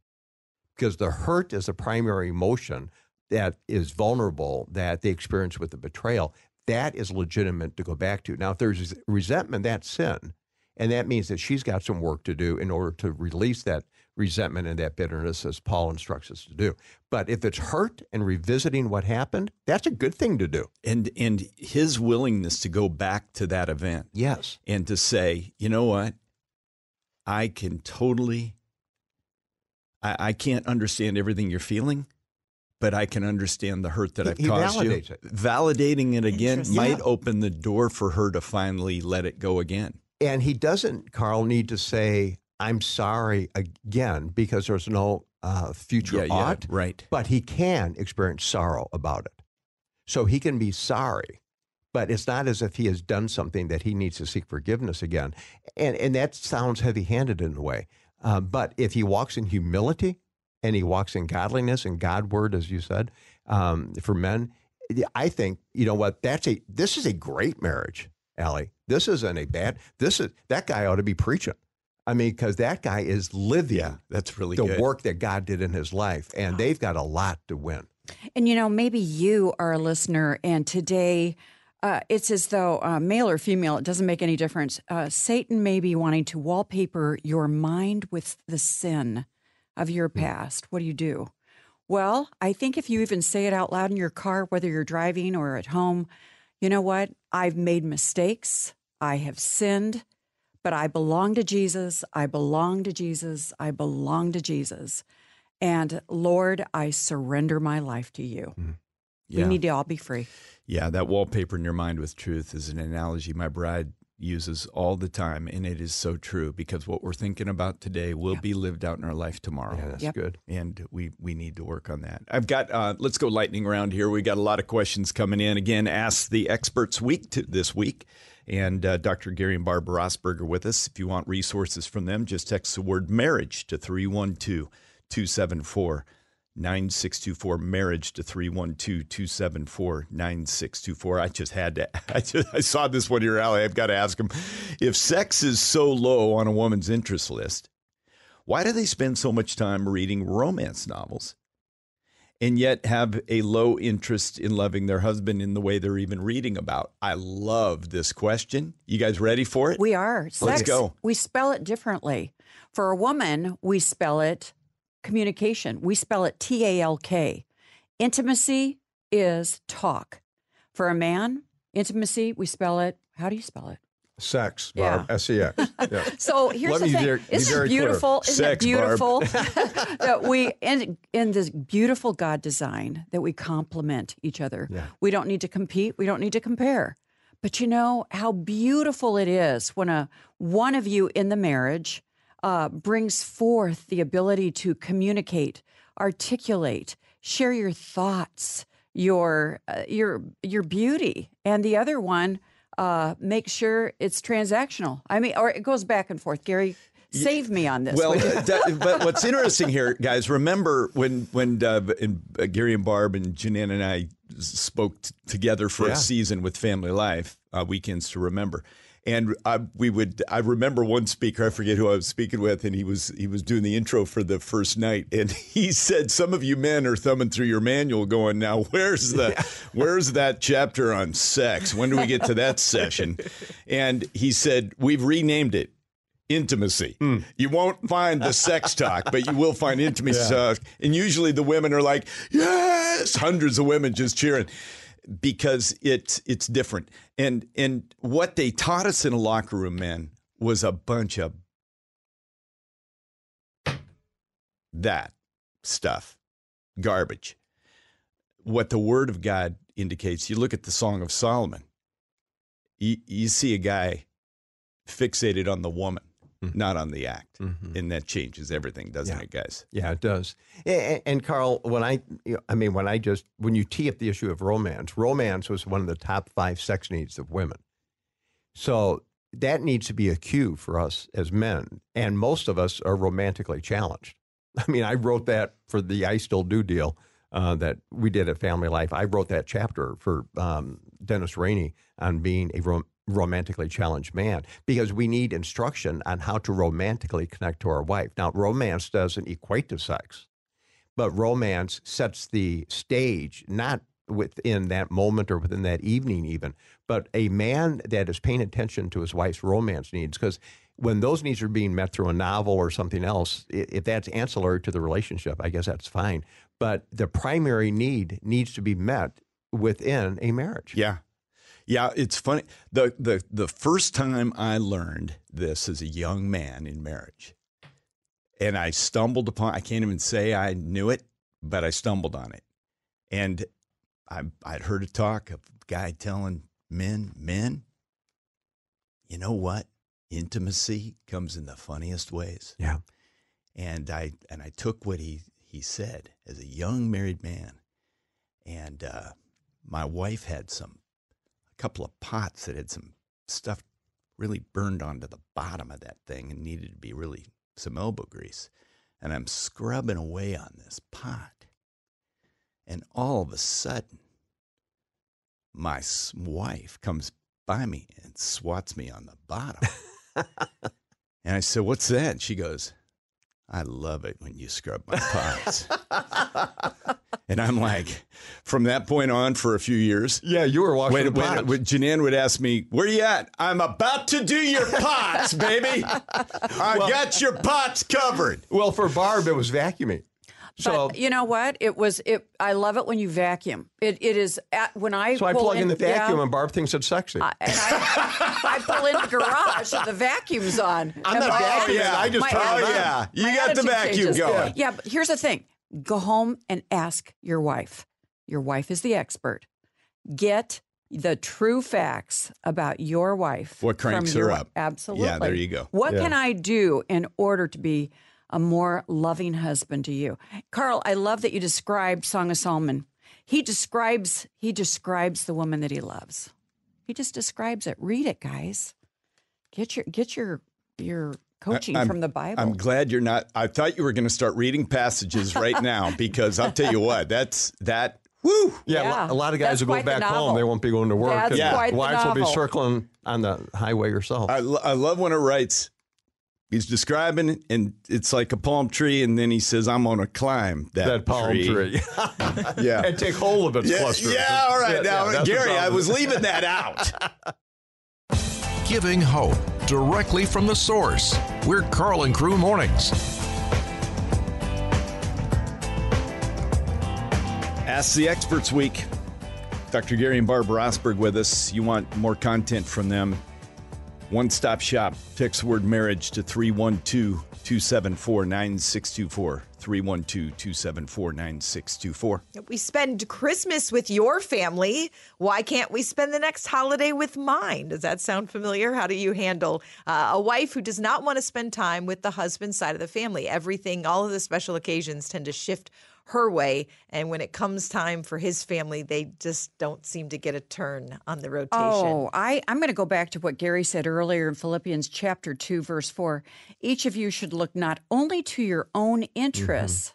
Because the hurt is the primary emotion that is vulnerable that they experience with the betrayal. That is legitimate to go back to. Now, if there's resentment, that's sin. And that means that she's got some work to do in order to release that resentment and that bitterness, as Paul instructs us to do. But if it's hurt and revisiting what happened, that's a good thing to do. And and his willingness to go back to that event Yes. and to say, you know what, I can totally. I, I can't understand everything you're feeling, but I can understand the hurt that He- I've he caused you. it. Validating it again might Yeah. open the door for her to finally let it go again. And he doesn't, Carl, need to say, I'm sorry again, because there's no uh, future Yeah, yeah, ought. right. But he can experience sorrow about it. So he can be sorry, but it's not as if he has done something that he needs to seek forgiveness again. And, and that sounds heavy handed in a way. Uh, but if he walks in humility and he walks in godliness and Godward, as you said, um, for men, I think, you know what, that's a, this is a great marriage, Allie. This isn't a bad, this is, that guy ought to be preaching. I mean, because that guy is living Yeah, that's really the good. work that God did in his life, and they've got a lot to win. And you know, maybe you are a listener, and today uh, it's as though uh, male or female, it doesn't make any difference. Uh, Satan may be wanting to wallpaper your mind with the sin of your past. What do you do? Well, I think if you even say it out loud in your car, whether you're driving or at home, you know what? I've made mistakes. I have sinned, but I belong to Jesus. I belong to Jesus. I belong to Jesus. And Lord, I surrender my life to you. Yeah. We need to all be free. Yeah, that wallpaper in your mind with truth is an analogy my bride uses all the time, and it is so true because what we're thinking about today will be lived out in our life tomorrow. Yeah, that's Yep. good. And we we need to work on that. I've got uh, let's go lightning round here. We got a lot of questions coming in. Again, ask the experts week to, this week, and uh, Dr. Gary and Barbara Rosberg are with us. If you want resources from them, just text the word marriage to 312 274 9624 marriage to 312-274-9624 i just had to (laughs) i just i saw this one here Allie. i've got to ask them if sex is so low on a woman's interest list why do they spend so much time reading romance novels and yet have a low interest in loving their husband in the way they're even reading about i love this question you guys ready for it We are. Let's go. We spell it differently. For a woman, we spell it communication. We spell it T A L K. Intimacy is talk. For a man, intimacy, we spell it, how do you spell it? Sex, Yeah. Barb. S-E-X. Yeah. (laughs) So here's Let the thing. be Isn't it clear. beautiful? Isn't Sex, it beautiful (laughs) that we in in this beautiful God design that we complement each other. Yeah. We don't need to compete. We don't need to compare. But you know how beautiful it is when a one of you in the marriage uh, brings forth the ability to communicate, articulate, share your thoughts, your uh, your your beauty, and the other one uh, make sure it's transactional. I mean, or it goes back and forth. Gary, save me on this. Well, (laughs) that, but what's interesting here, guys, remember when when uh, and, uh, Gary and Barb and Janan and I spoke t- together for Yeah. a season with Family Life, uh, Weekends to Remember. And I, we would. I remember one speaker. I forget who I was speaking with, and he was he was doing the intro for the first night, and (laughs) he said, "Some of you men are thumbing through your manual, going, now where's the (laughs) where's that chapter on sex? When do we get to that session?" (laughs) And he said, "We've renamed it intimacy. Hmm. You won't find the sex talk, but you will find intimacy talk. And usually the women are like, yes, hundreds of women just cheering because it's it's different. And and what they taught us in a locker room, man, was a bunch of that stuff, garbage. What the Word of God indicates, you look at the Song of Solomon, you, you see a guy fixated on the woman, not on the act. And that changes everything, doesn't Yeah. it, guys? Yeah, it does. And, and Carl, when I, you know, I mean, when I just when you tee up the issue of romance, romance was one of the top five sex needs of women. So that needs to be a cue for us as men, and most of us are romantically challenged. (laughs) I mean, I wrote that for the I Still Do deal uh, that we did at Family Life. I wrote that chapter for um, Dennis Rainey on being a rom- romantically challenged man because we need instruction on how to romantically connect to our wife. Now, romance doesn't equate to sex, but romance sets the stage, not within that moment or within that evening, even, but a man that is paying attention to his wife's romance needs. Because when those needs are being met through a novel or something else, if that's ancillary to the relationship, I guess that's fine. But the primary need needs to be met within a marriage. Yeah. Yeah, it's funny. The the the first time I learned this as a young man in marriage, and I stumbled upon I can't even say I knew it, but I stumbled on it. And I I'd heard a talk of a guy telling men, men, you know what? Intimacy comes in the funniest ways. Yeah. And I and I took what he he said as a young married man. And uh, my wife had some a couple of pots that had some stuff really burned onto the bottom of that thing and needed to be really some elbow grease. And I'm scrubbing away on this pot. And all of a sudden, my wife comes by me and swats me on the bottom. (laughs) and I said, What's that? And she goes, I love it when you scrub my pots. (laughs) and I'm like, from that point on for a few years, Yeah, you were washing when, pots. when Janan would ask me, Where you at? I'm about to do your pots, baby. (laughs) I got your pots covered. well, for Barb, it was vacuuming. So, but you know what? It was it. I love it when you vacuum. It it is at, when I so I plug in the vacuum, yeah, and Barb thinks it's sexy. I- and I, I pull in the garage and the vacuum's on. I'm And not my- vacuuming, yeah. I just my turn Oh, yeah. You my got the vacuum changes. going. Yeah, but here's the thing: go home and ask your wife. Your wife is the expert. Get the true facts about your wife. What cranks her up. Absolutely. Yeah, there you go. What Yeah. can I do in order to be a more loving husband to you? Carl, I love that you described Song of Solomon. He describes he describes the woman that he loves. He just describes it. Read it, guys. Get your get your your coaching I'm- from the Bible. I'm glad you're not. I thought you were going to start reading passages right now (laughs) because I'll tell you what, that's that. Woo! Yeah, Yeah, a lot of guys that's will go quite the back home. They won't be going to work. That's Yeah. quite the wives will be circling on the highway herself. I, I love when it writes. He's describing, and it's like a palm tree, and then he says, "I'm going to climb that, that palm tree. (laughs) (laughs) Yeah, and take hold of its yeah, clusters. yeah. All right, Yeah, now yeah, Gary, I was leaving (laughs) that out. Giving hope directly from the source. We're Carl and Crew Mornings. Ask the Experts Week. Dr. Gary and barbara Rosberg with us. You want more content from them? One stop shop. Text word marriage to 312 274 9624. 312 274 9624. We spend Christmas with your family. Why can't we spend the next holiday with mine? Does that sound familiar? How do you handle uh, a wife who does not want to spend time with the husband side of the family? Everything, all of the special occasions tend to shift her way. And when it comes time for his family, they just don't seem to get a turn on the rotation. Oh, I, I'm going to go back to what Gary said earlier in Philippians chapter 2, verse 4. Each of you should look not only to your own mm-hmm. interests,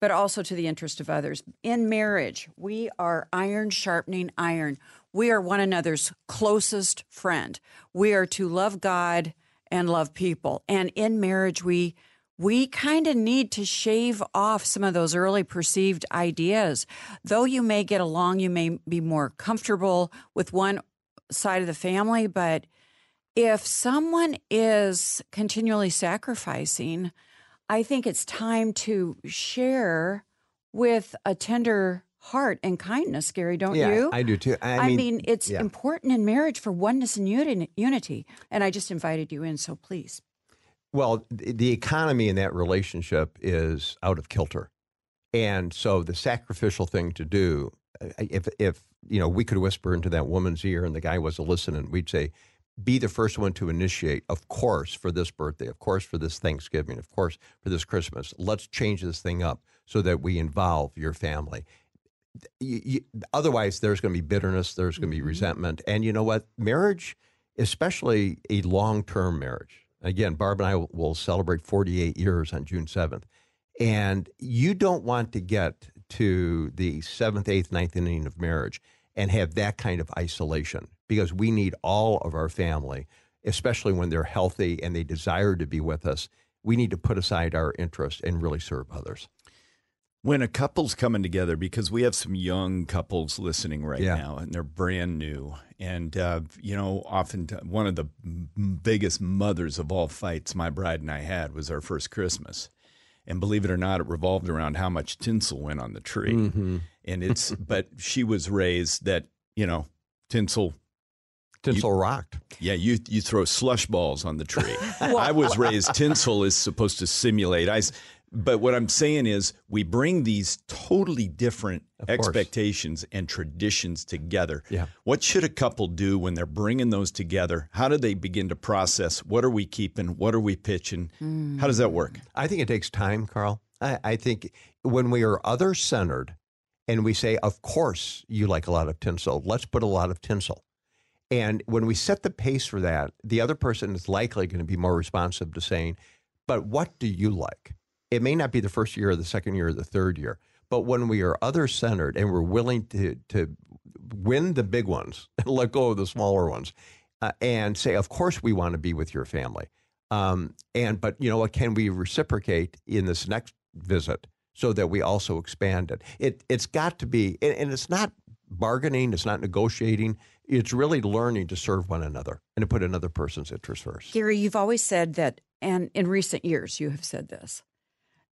but also to the interest of others. In marriage, we are iron sharpening iron. We are one another's closest friend. We are to love God and love people. And in marriage, we we kind of need to shave off some of those early perceived ideas. Though you may get along, you may be more comfortable with one side of the family, but if someone is continually sacrificing, I think it's time to share with a tender heart and kindness, Gary, don't yeah, you? I do too. I, I mean, mean, it's yeah. important in marriage for oneness and unity. And I just invited you in, so please. Well, the economy in that relationship is out of kilter. And so the sacrificial thing to do, if, if, you know, we could whisper into that woman's ear and the guy was a listening, we'd say, be the first one to initiate, of course, for this birthday, of course, for this Thanksgiving, of course, for this Christmas. Let's change this thing up so that we involve your family. You, you, otherwise, there's going to be bitterness, there's going to be mm-hmm. resentment. And you know what? Marriage, especially a long term marriage, again, Barb and I will celebrate 48 years on June 7th. And you don't want to get to the seventh, eighth, ninth inning of marriage and have that kind of isolation because we need all of our family, especially when they're healthy and they desire to be with us. We need to put aside our interests and really serve others. When a couple's coming together, because we have some young couples listening right Yeah. now, and they're brand new, and uh, you know, often t- one of the biggest mothers of all fights my bride and I had was our first Christmas, and believe it or not, it revolved around how much tinsel went on the tree, Mm-hmm. and (laughs) it's. but she was raised that you know, tinsel. Tinsel rocked. Yeah, you you throw slush balls on the tree. (laughs) I was raised tinsel is supposed to simulate ice. But what I'm saying is, we bring these totally different Of course. expectations and traditions together. Yeah. What should a couple do when they're bringing those together? How do they begin to process? What are we keeping? What are we pitching? Hmm. How does that work? I think it takes time, Carl. I, I think when we are other centered and we say, of course, you like a lot of tinsel, let's put a lot of tinsel. And when we set the pace for that, the other person is likely going to be more responsive to saying, but what do you like? It may not be the first year or the second year or the third year, but when we are other centered and we're willing to, to win the big ones (laughs) and let go of the smaller ones uh, and say, of course, we want to be with your family. Um, and but you know what? Can we reciprocate in this next visit so that we also expand it? It it's got to be, and, and it's not bargaining, it's not negotiating. It's really learning to serve one another and to put another person's interest first. Gary, you've always said that, and in recent years you have said this,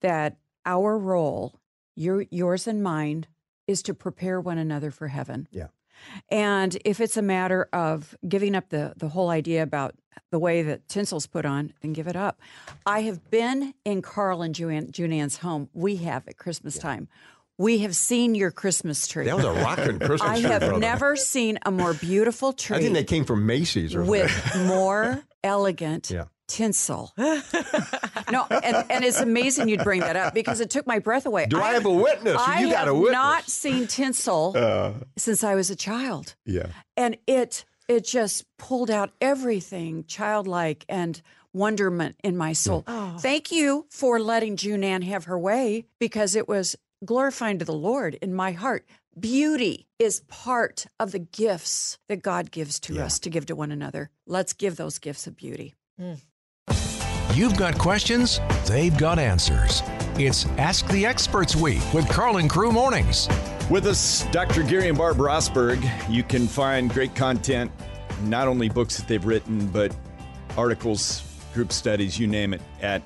that our role, your, yours and mine, is to prepare one another for heaven. Yeah. And if it's a matter of giving up the, the whole idea about the way that tinsel's put on, then give it up. I have been in Carl and Juan, Junan's home. We have at Christmas time. We have seen your Christmas tree. That was a rocking (laughs) Christmas I tree, I have brother. never seen a more beautiful tree I think they came from Macy's or with more elegant (laughs) Yeah. Tinsel. (laughs) no, and, and it's amazing you'd bring that up because it took my breath away. Do I have a witness? I You got have a witness. not seen tinsel Uh. since I was a child, Yeah. and it it just pulled out everything childlike and wonderment in my soul. Thank you for letting Junan have her way because it was glorifying to the Lord in my heart. Beauty is part of the gifts that God gives to us to give to one another. Let's give those gifts of beauty. You've got questions, they've got answers. It's Ask the Experts Week with Carl and Crew Mornings. With us, Dr. Gary and Barb Rosberg. You can find great content, not only books that they've written, but articles, group studies, you name it, at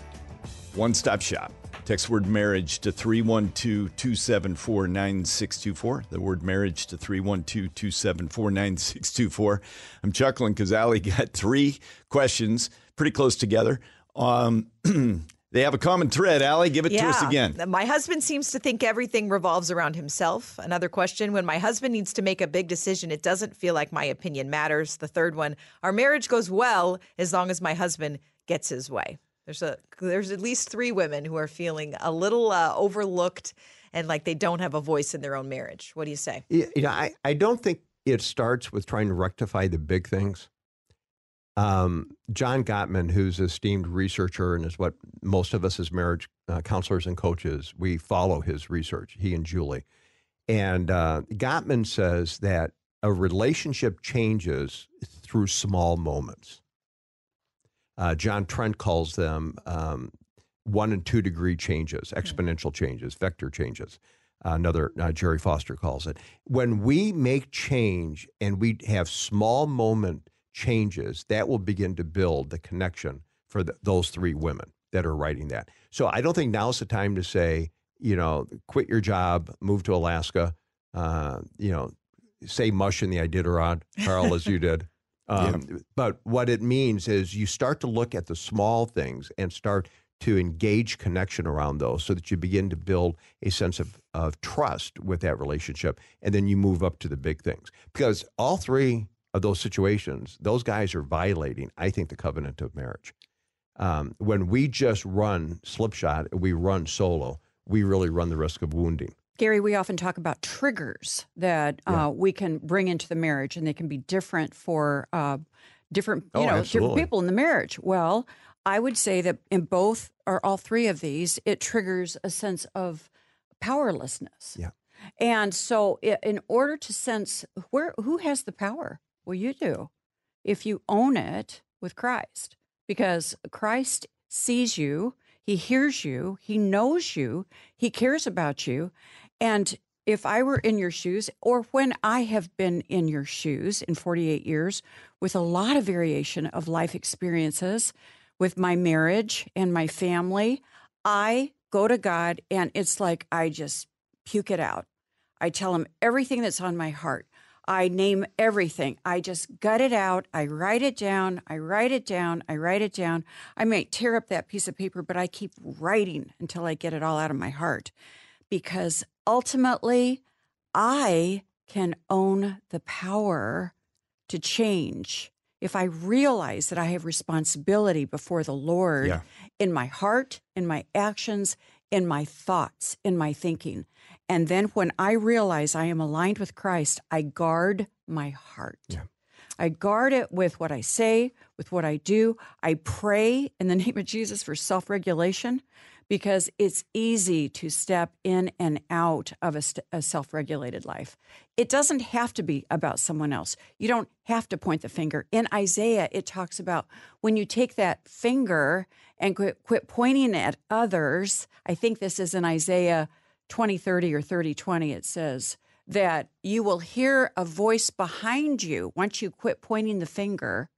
One Stop Shop. Text word marriage to 312 274 9624. The word marriage to 312 274 9624. I'm chuckling because Allie got three questions pretty close together. Um, (clears throat) they have a common thread. Allie, give it to us again. My husband seems to think everything revolves around himself. Another question when my husband needs to make a big decision, it doesn't feel like my opinion matters. The third one, our marriage goes well as long as my husband gets his way. There's a there's at least three women who are feeling a little uh, overlooked and like they don't have a voice in their own marriage. What do you say? You know, I, I don't think it starts with trying to rectify the big things. Um, John Gottman, who's an esteemed researcher and is what most of us as marriage uh, counselors and coaches, we follow his research, he and Julie. And uh, Gottman says that a relationship changes through small moments. Uh, John Trent calls them um, one and two degree changes, exponential changes, vector changes. Uh, another uh, Jerry Foster calls it. When we make change and we have small moment changes, that will begin to build the connection for the, those three women that are writing that. So I don't think now's the time to say, you know, quit your job, move to Alaska, uh, you know, say mush in the Iditarod, Carl, as you did. (laughs) Um, yeah. But what it means is you start to look at the small things and start to engage connection around those so that you begin to build a sense of, of trust with that relationship. And then you move up to the big things. Because all three of those situations, those guys are violating, I think, the covenant of marriage. Um, when we just run slipshod, we run solo, we really run the risk of wounding. Gary, we often talk about triggers that yeah. uh, we can bring into the marriage, and they can be different for uh, different, you oh, know, absolutely. different people in the marriage. Well, I would say that in both or all three of these, it triggers a sense of powerlessness. Yeah. And so, in order to sense where who has the power, well, you do, if you own it with Christ, because Christ sees you, He hears you, He knows you, He cares about you, and if I were in your shoes, or when I have been in your shoes in 48 years with a lot of variation of life experiences with my marriage and my family, I go to God and it's like I just puke it out. I tell him everything that's on my heart. I name everything. I just gut it out. I write it down. I write it down. I write it down. I might tear up that piece of paper, but I keep writing until I get it all out of my heart because ultimately I can own the power to change. If I realize that I have responsibility before the Lord yeah. in my heart, in my actions, in my thoughts, in my thinking. And then when I realize I am aligned with Christ, I guard my heart. Yeah. I guard it with what I say, with what I do. I pray in the (laughs) name of Jesus for self regulation because it's easy to step in and out of a, st- a self regulated life. It doesn't have to be about someone else. You don't have to point the finger. In Isaiah, it talks about when you take that finger and quit, quit pointing at others. I think this is in Isaiah 20, 30 or 30, 20. It says, that you will hear a voice behind you once you quit pointing the finger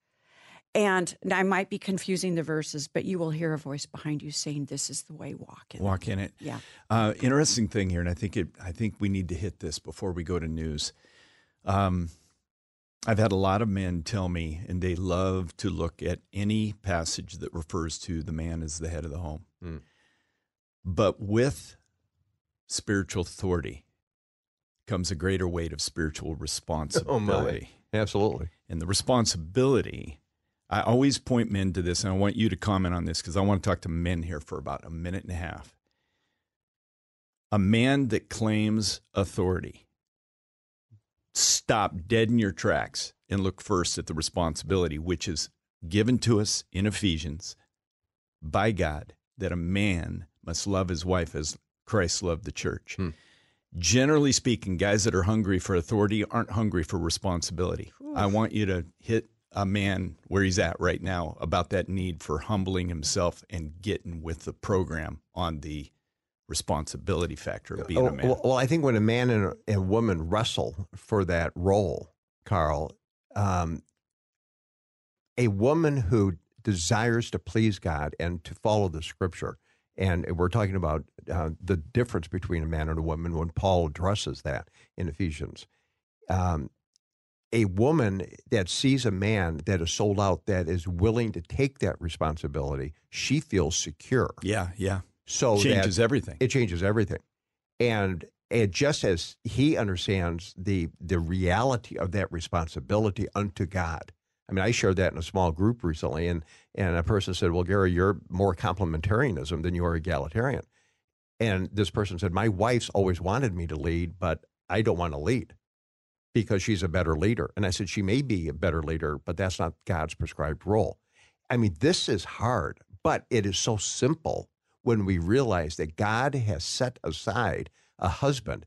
and I might be confusing the verses, but you will hear a voice behind you saying, "This is the way. Walk in walk it." in it." Yeah. Uh, interesting thing here, and I think it. I think we need to hit this before we go to news. Um, I've had a lot of men tell me, and they love to look at any passage that refers to the man as the head of the home, mm. but with spiritual authority comes a greater weight of spiritual oh, responsibility. Oh Absolutely. And the responsibility I always point men to this, and I want you to comment on this because I want to talk to men here for about a minute and a half. A man that claims authority, stop dead in your tracks and look first at the responsibility which is given to us in Ephesians by God that a man must love his wife as Christ loved the church. Hmm. Generally speaking, guys that are hungry for authority aren't hungry for responsibility. Oof. I want you to hit a man where he's at right now about that need for humbling himself and getting with the program on the responsibility factor of being a man. Well, I think when a man and a woman wrestle for that role, Carl, um, a woman who desires to please God and to follow the scripture And we're talking about uh, the difference between a man and a woman when Paul addresses that in Ephesians. Um, a woman that sees a man that is sold out, that is willing to take that responsibility, she feels secure. Yeah, yeah. So Changes everything. it changes everything. And and just as he understands the the reality of that responsibility unto God. I mean, I shared that in a small group recently, and and a person said, "Well, Gary, you're more complementarianism than you are egalitarian." And this person said, "My wife's always wanted me to lead, but I don't want to lead because she's a better leader." And I said, "She may be a better leader, but that's not God's prescribed role." I mean, this is hard, but it is so simple when we realize that God has set aside a husband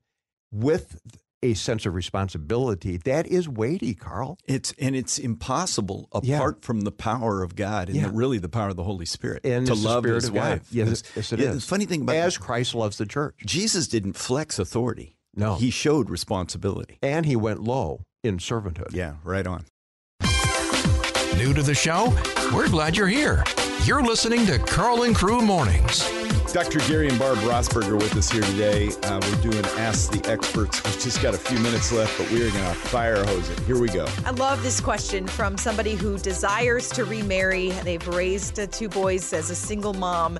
with a sense of responsibility that is weighty, Carl. It's and it's impossible Yeah. apart from the power of God and Yeah. the, really the power of the Holy Spirit And to it's the love Spirit his of God. wife. Yes, Because- yes, it yeah, is. The funny thing about As Christ loves the church. Jesus didn't flex authority. No. he showed responsibility. And he went low in servanthood. Yeah, right on. New to the show? We're glad you're here. You're listening to Carl and Crew Mornings. Dr. Gary and Barb Rosberg with us here today. Uh, we're doing Ask the Experts. We've just got a few minutes left, but we're going to fire hose it. Here we go. I love this question from somebody who desires to remarry. They've raised uh, two boys as a single mom.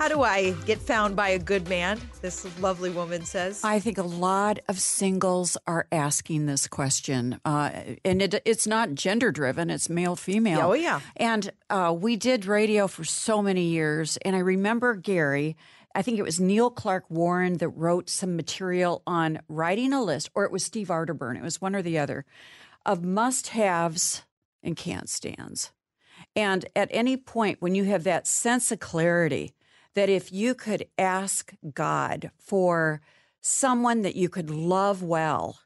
How do I get found by a good man? This lovely woman says. I think a lot of singles are asking this question, uh, and it, it's not gender driven; it's male female. Oh, yeah. And uh, we did radio for so many years, and I remember Gary. I think it was Neil Clark Warren that wrote some material on writing a list, or it was Steve Arterburn. It was one or the other of must haves and can't stands. And at any point when you have that sense of clarity, that if you could ask God for someone that you could love well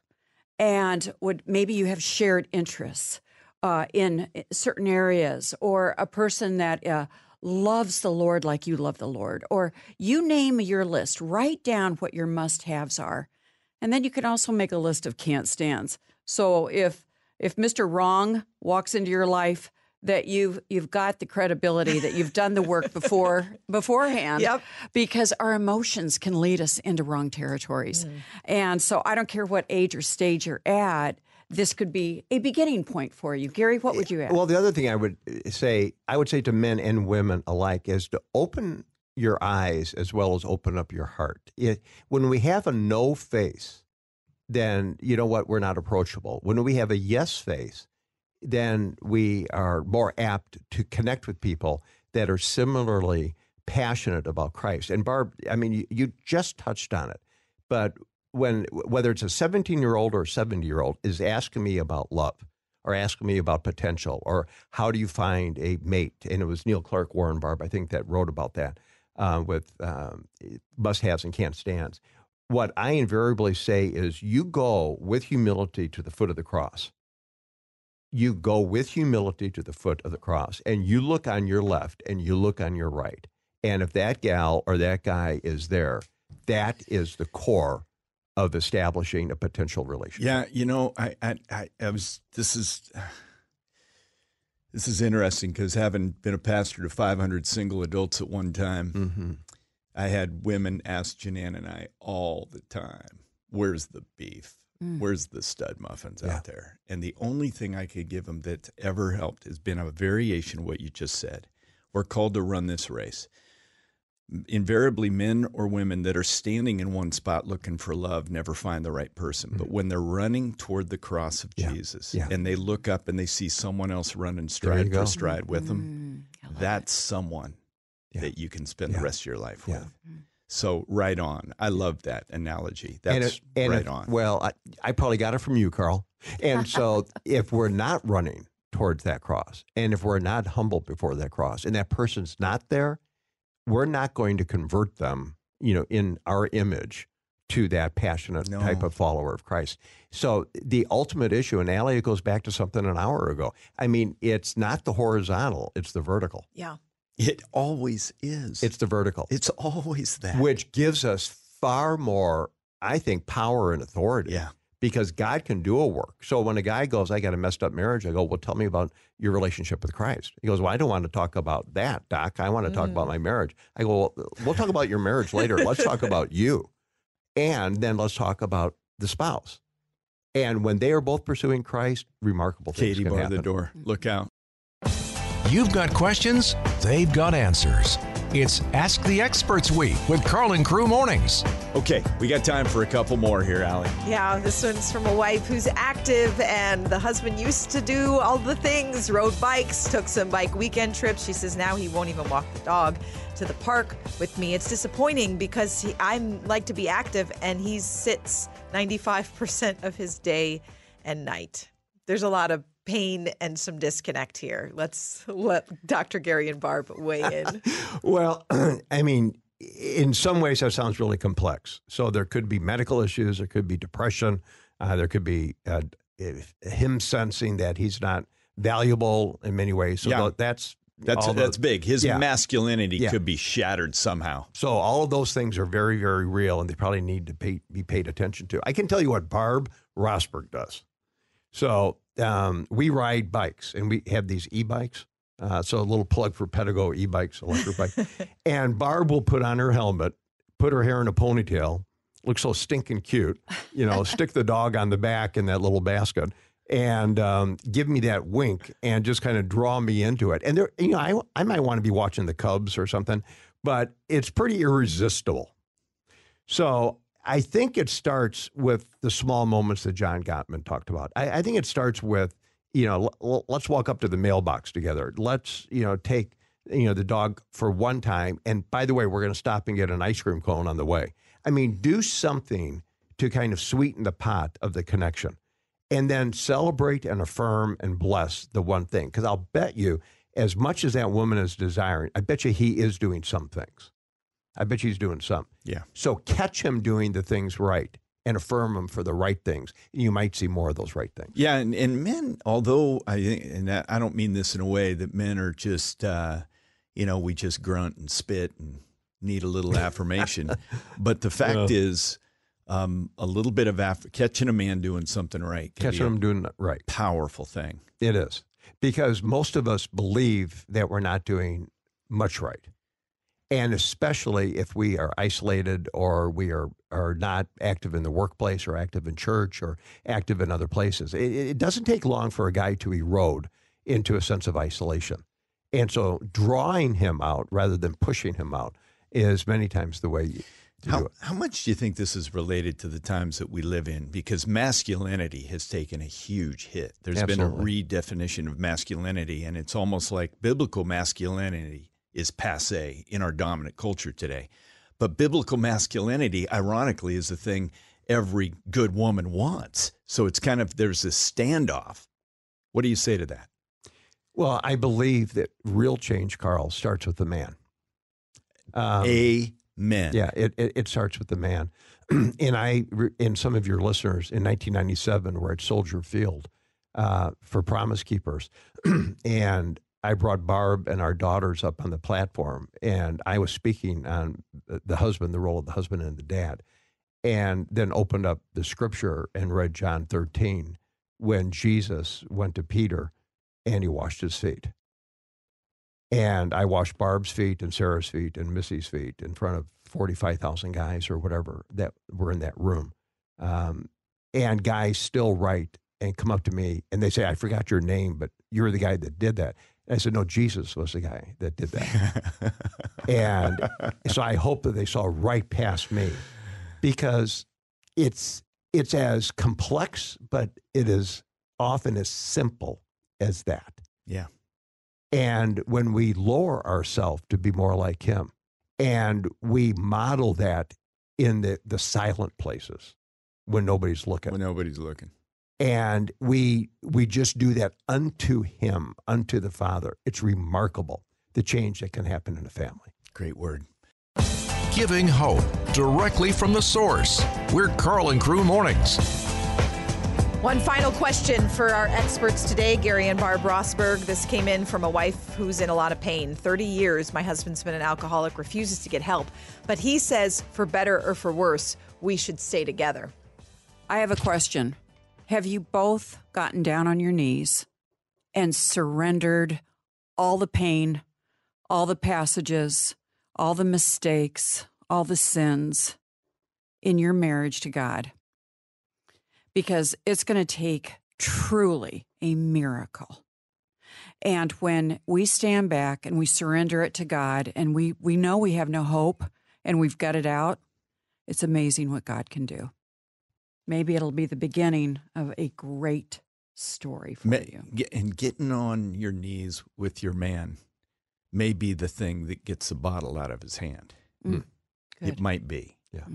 and would maybe you have shared interests uh, in certain areas, or a person that uh, loves the Lord like you love the Lord, or you name your list, write down what your must haves are. And then you can also make a list of can't stands. So if if Mr. Wrong walks into your life, that you've you've got the credibility that you've done the work before (laughs) beforehand. Yep. Because our emotions can lead us into wrong territories. And so I don't care what age or stage you're at, this could be a beginning point for you. Gary, what would you add? Well, the other thing I would uh, say, I would say to men and women alike, is to open your eyes as well as open up your heart. It, when we have a no face, then you know what? We're not approachable. When we have a yes face, then we are more apt to connect with people that are similarly passionate about Christ. And Barb, I mean, you, you just touched on it, but when whether it's a 17 year old or a 70 year old is asking me about love or asking me about potential or how do you find a mate, and it was Neil Clark Warren Barb, I think that wrote about that uh, with um, must haves and can't stands. What I invariably say is you go with humility to the foot of the cross you go with humility to the foot of the cross and you look on your left and you look on your right. And if that gal or that guy is there, that is the core of establishing a potential relationship. Yeah, you know, I, I, I, I was. This is this is interesting because having been a pastor to 500 single adults at one time, Mm-hmm. I had women ask Janan and I all the time, "Where's the beef? Where's the stud muffins Yeah. out there?" And the only thing I could give them that's ever helped has been a variation of what you just said. We're called to run this race. Invariably, men or women that are standing in one spot looking for love never find the right person. But when they're running toward the cross of. Yeah. Jesus Yeah. and they look up and they see someone else running stride for stride with them, Mm, love that's someone Yeah. that you can spend the rest of your life with. So right on. I love that analogy. That's and it- and right if- on. Well, I, I probably got it from you, Carl. And so (laughs) if we're not running towards that cross, and if we're not humble before that cross, and that person's not there, we're not going to convert them, you know, in our image to that passionate No. type of follower of Christ. So the ultimate issue, and Allie, it goes back to something an hour ago. I mean, it's not the horizontal; it's the vertical. yeah. It always is. It's the vertical, it's always that. which gives us far more, I think, power and authority yeah. because God can do a work. So when a guy goes, I got a messed up marriage, I go, well, tell me about your relationship with Christ. He goes, well, I don't want to talk about that, Doc. I want to talk about mm. my marriage. I go, well, we'll talk about your marriage later. Let's talk about you. And then let's talk about the spouse. And when they are both pursuing Christ, remarkable things Katie can bar happen. the door. Look out. You've got questions, they've got answers. It's Ask the Experts Week with Carl and Crew Mornings. Okay, we got time for a couple more here, Allie. Yeah, this one's from a wife who's active, and the husband used to do all the things rode bikes, took some bike weekend trips. She says now he won't even walk the dog to the park with me. It's disappointing because he, I like to be active, and he sits 95% of his day and night. There's a lot of pain and some disconnect here. Let's let Dr. Gary and Barb weigh in. (laughs) Well, (clears throat) I mean, in some ways, that sounds really complex. So there could be medical issues, there could be depression, uh, there could be uh, if- him sensing that he's not valuable in many ways. So Yeah. that's That's all the- that's big. His Yeah. masculinity Yeah. could be shattered somehow. So all of those things are very, very real, and they probably need to pay, be paid attention to. I can tell you what Barb Rosberg does. So um, we ride bikes, and we have these e-bikes. Uh, so a little plug for Pedego e-bikes, electric bike. (laughs) and Barb will put on her helmet, put her hair in a ponytail, look so stinking cute, you know, (laughs) stick the dog on the back in that little basket. And um, give me that wink and just kind of draw me into it. And there, you know, I, I might want to be watching the Cubs or something, but it's pretty irresistible. So I think it starts with the small moments that John Gottman talked about. I, I think it starts with, you know, l- let's walk up to the mailbox together. Let's, you know, take, you know, the dog for one time. And by the way, we're going to stop and get an ice cream cone on the way. I mean, do something to kind of sweeten the pot of the connection and then celebrate and affirm and bless the one thing. Because I'll bet you, as much as that woman is desiring, I bet you he is doing some things. I bet you he's doing some. Yeah. So catch him doing the things right and affirm him for the right things. You might see more of those right things. Yeah, and, and men, although I think, and I don't mean this in a way that men are just, uh, you know, we just grunt and spit and need a little (laughs) affirmation. but the fact is, um, a little bit of aff- catching a man doing something right catching him doing right. powerful thing. It is. Because most of us believe that we're not doing much right. And especially if we are isolated or we are, are not active in the workplace or active in church or active in other places. It, it doesn't take long for a guy to erode into a sense of isolation. And so drawing him out rather than pushing him out is many times the way you How, how much do you think this is related to the times that we live in? Because masculinity has taken a huge hit. There's been a redefinition of masculinity, and it's almost like biblical masculinity is passe in our dominant culture today. But biblical masculinity, ironically, is the thing every good woman wants. So it's kind of there's this standoff. What do you say to that? Well, I believe that real change, Carl, starts with the man. Um, Amen. Yeah, it, it, it starts with the man. (clears throat) and I, and some of your listeners in 1997 were at Soldier Field uh, for Promise Keepers. (clears throat) and I brought Barb and our daughters up on the platform, and I was speaking on the- husband, the role of the husband and the dad, and then opened up the scripture and read John 13 when Jesus went to Peter and he washed his feet. And I washed Barb's feet and Sarah's feet and Missy's feet in front of 45,000 guys or whatever that were in that room. Um, and guys still write and come up to me and they say, I forgot your name, but you're the guy that did that. And I said, No, Jesus was the guy that did that. (laughs) and so I hope that they saw right past me because it's it's as complex, but it is often as simple as that. Yeah. And when we lower ourselves to be more like him, and we model that in the, the silent places when nobody's looking, When nobody's looking. And we we just do that unto him, unto the Father, it's remarkable the change that can happen in a family. Great word. Giving hope directly from the source. We're Carl and Crew Mornings. One final question for our experts today, Gary and Barb Rosberg. This came in from a wife who's in a lot of pain. 30 years, my husband's been an alcoholic, refuses to get help. But he says, for better or for worse, we should stay together. I have a question. Have you both gotten down on your knees and surrendered all the pain, all the passages, all the mistakes, all the sins in your marriage to God? Because it's going to take truly a miracle. And when we stand back and we surrender it to God and we, we know we have no hope and we've got it out, it's amazing what God can do. Maybe it'll be the beginning of a great story for Ma- you. get- and getting on your knees with your man may be the thing that gets the bottle out of his hand. Mm. It might be. Yeah.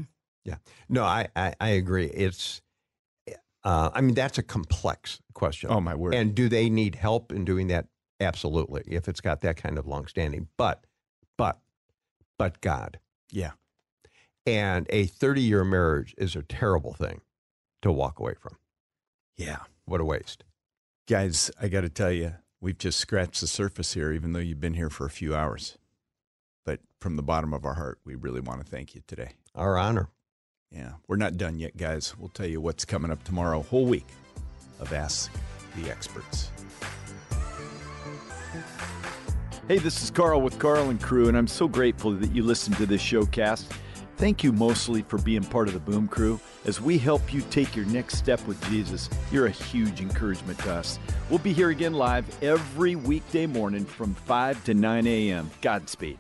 Yeah. No, I, I, I agree. It's, uh, I mean, that's a complex question. Oh my word! And do they need help in doing that? Absolutely. If it's got that kind of longstanding, but, but, but God. yeah, And a 30 year marriage is a terrible thing to walk away from. yeah, What a waste. guys. I got to tell you, we've just scratched the surface here. Even though you've been here for a few hours, but from the bottom of our heart, we really want to thank you today. Our honor. Yeah, we're not done yet, guys. We'll tell you what's coming up tomorrow. Whole week of Ask the Experts. Hey, this is Carl with Carl and Crew, and I'm so grateful that you listened to this showcast. Thank you mostly for being part of the Boom Crew. As we help you take your next step with Jesus, you're a huge encouragement to us. We'll be here again live every weekday morning from 5 to 9 a.m. Godspeed.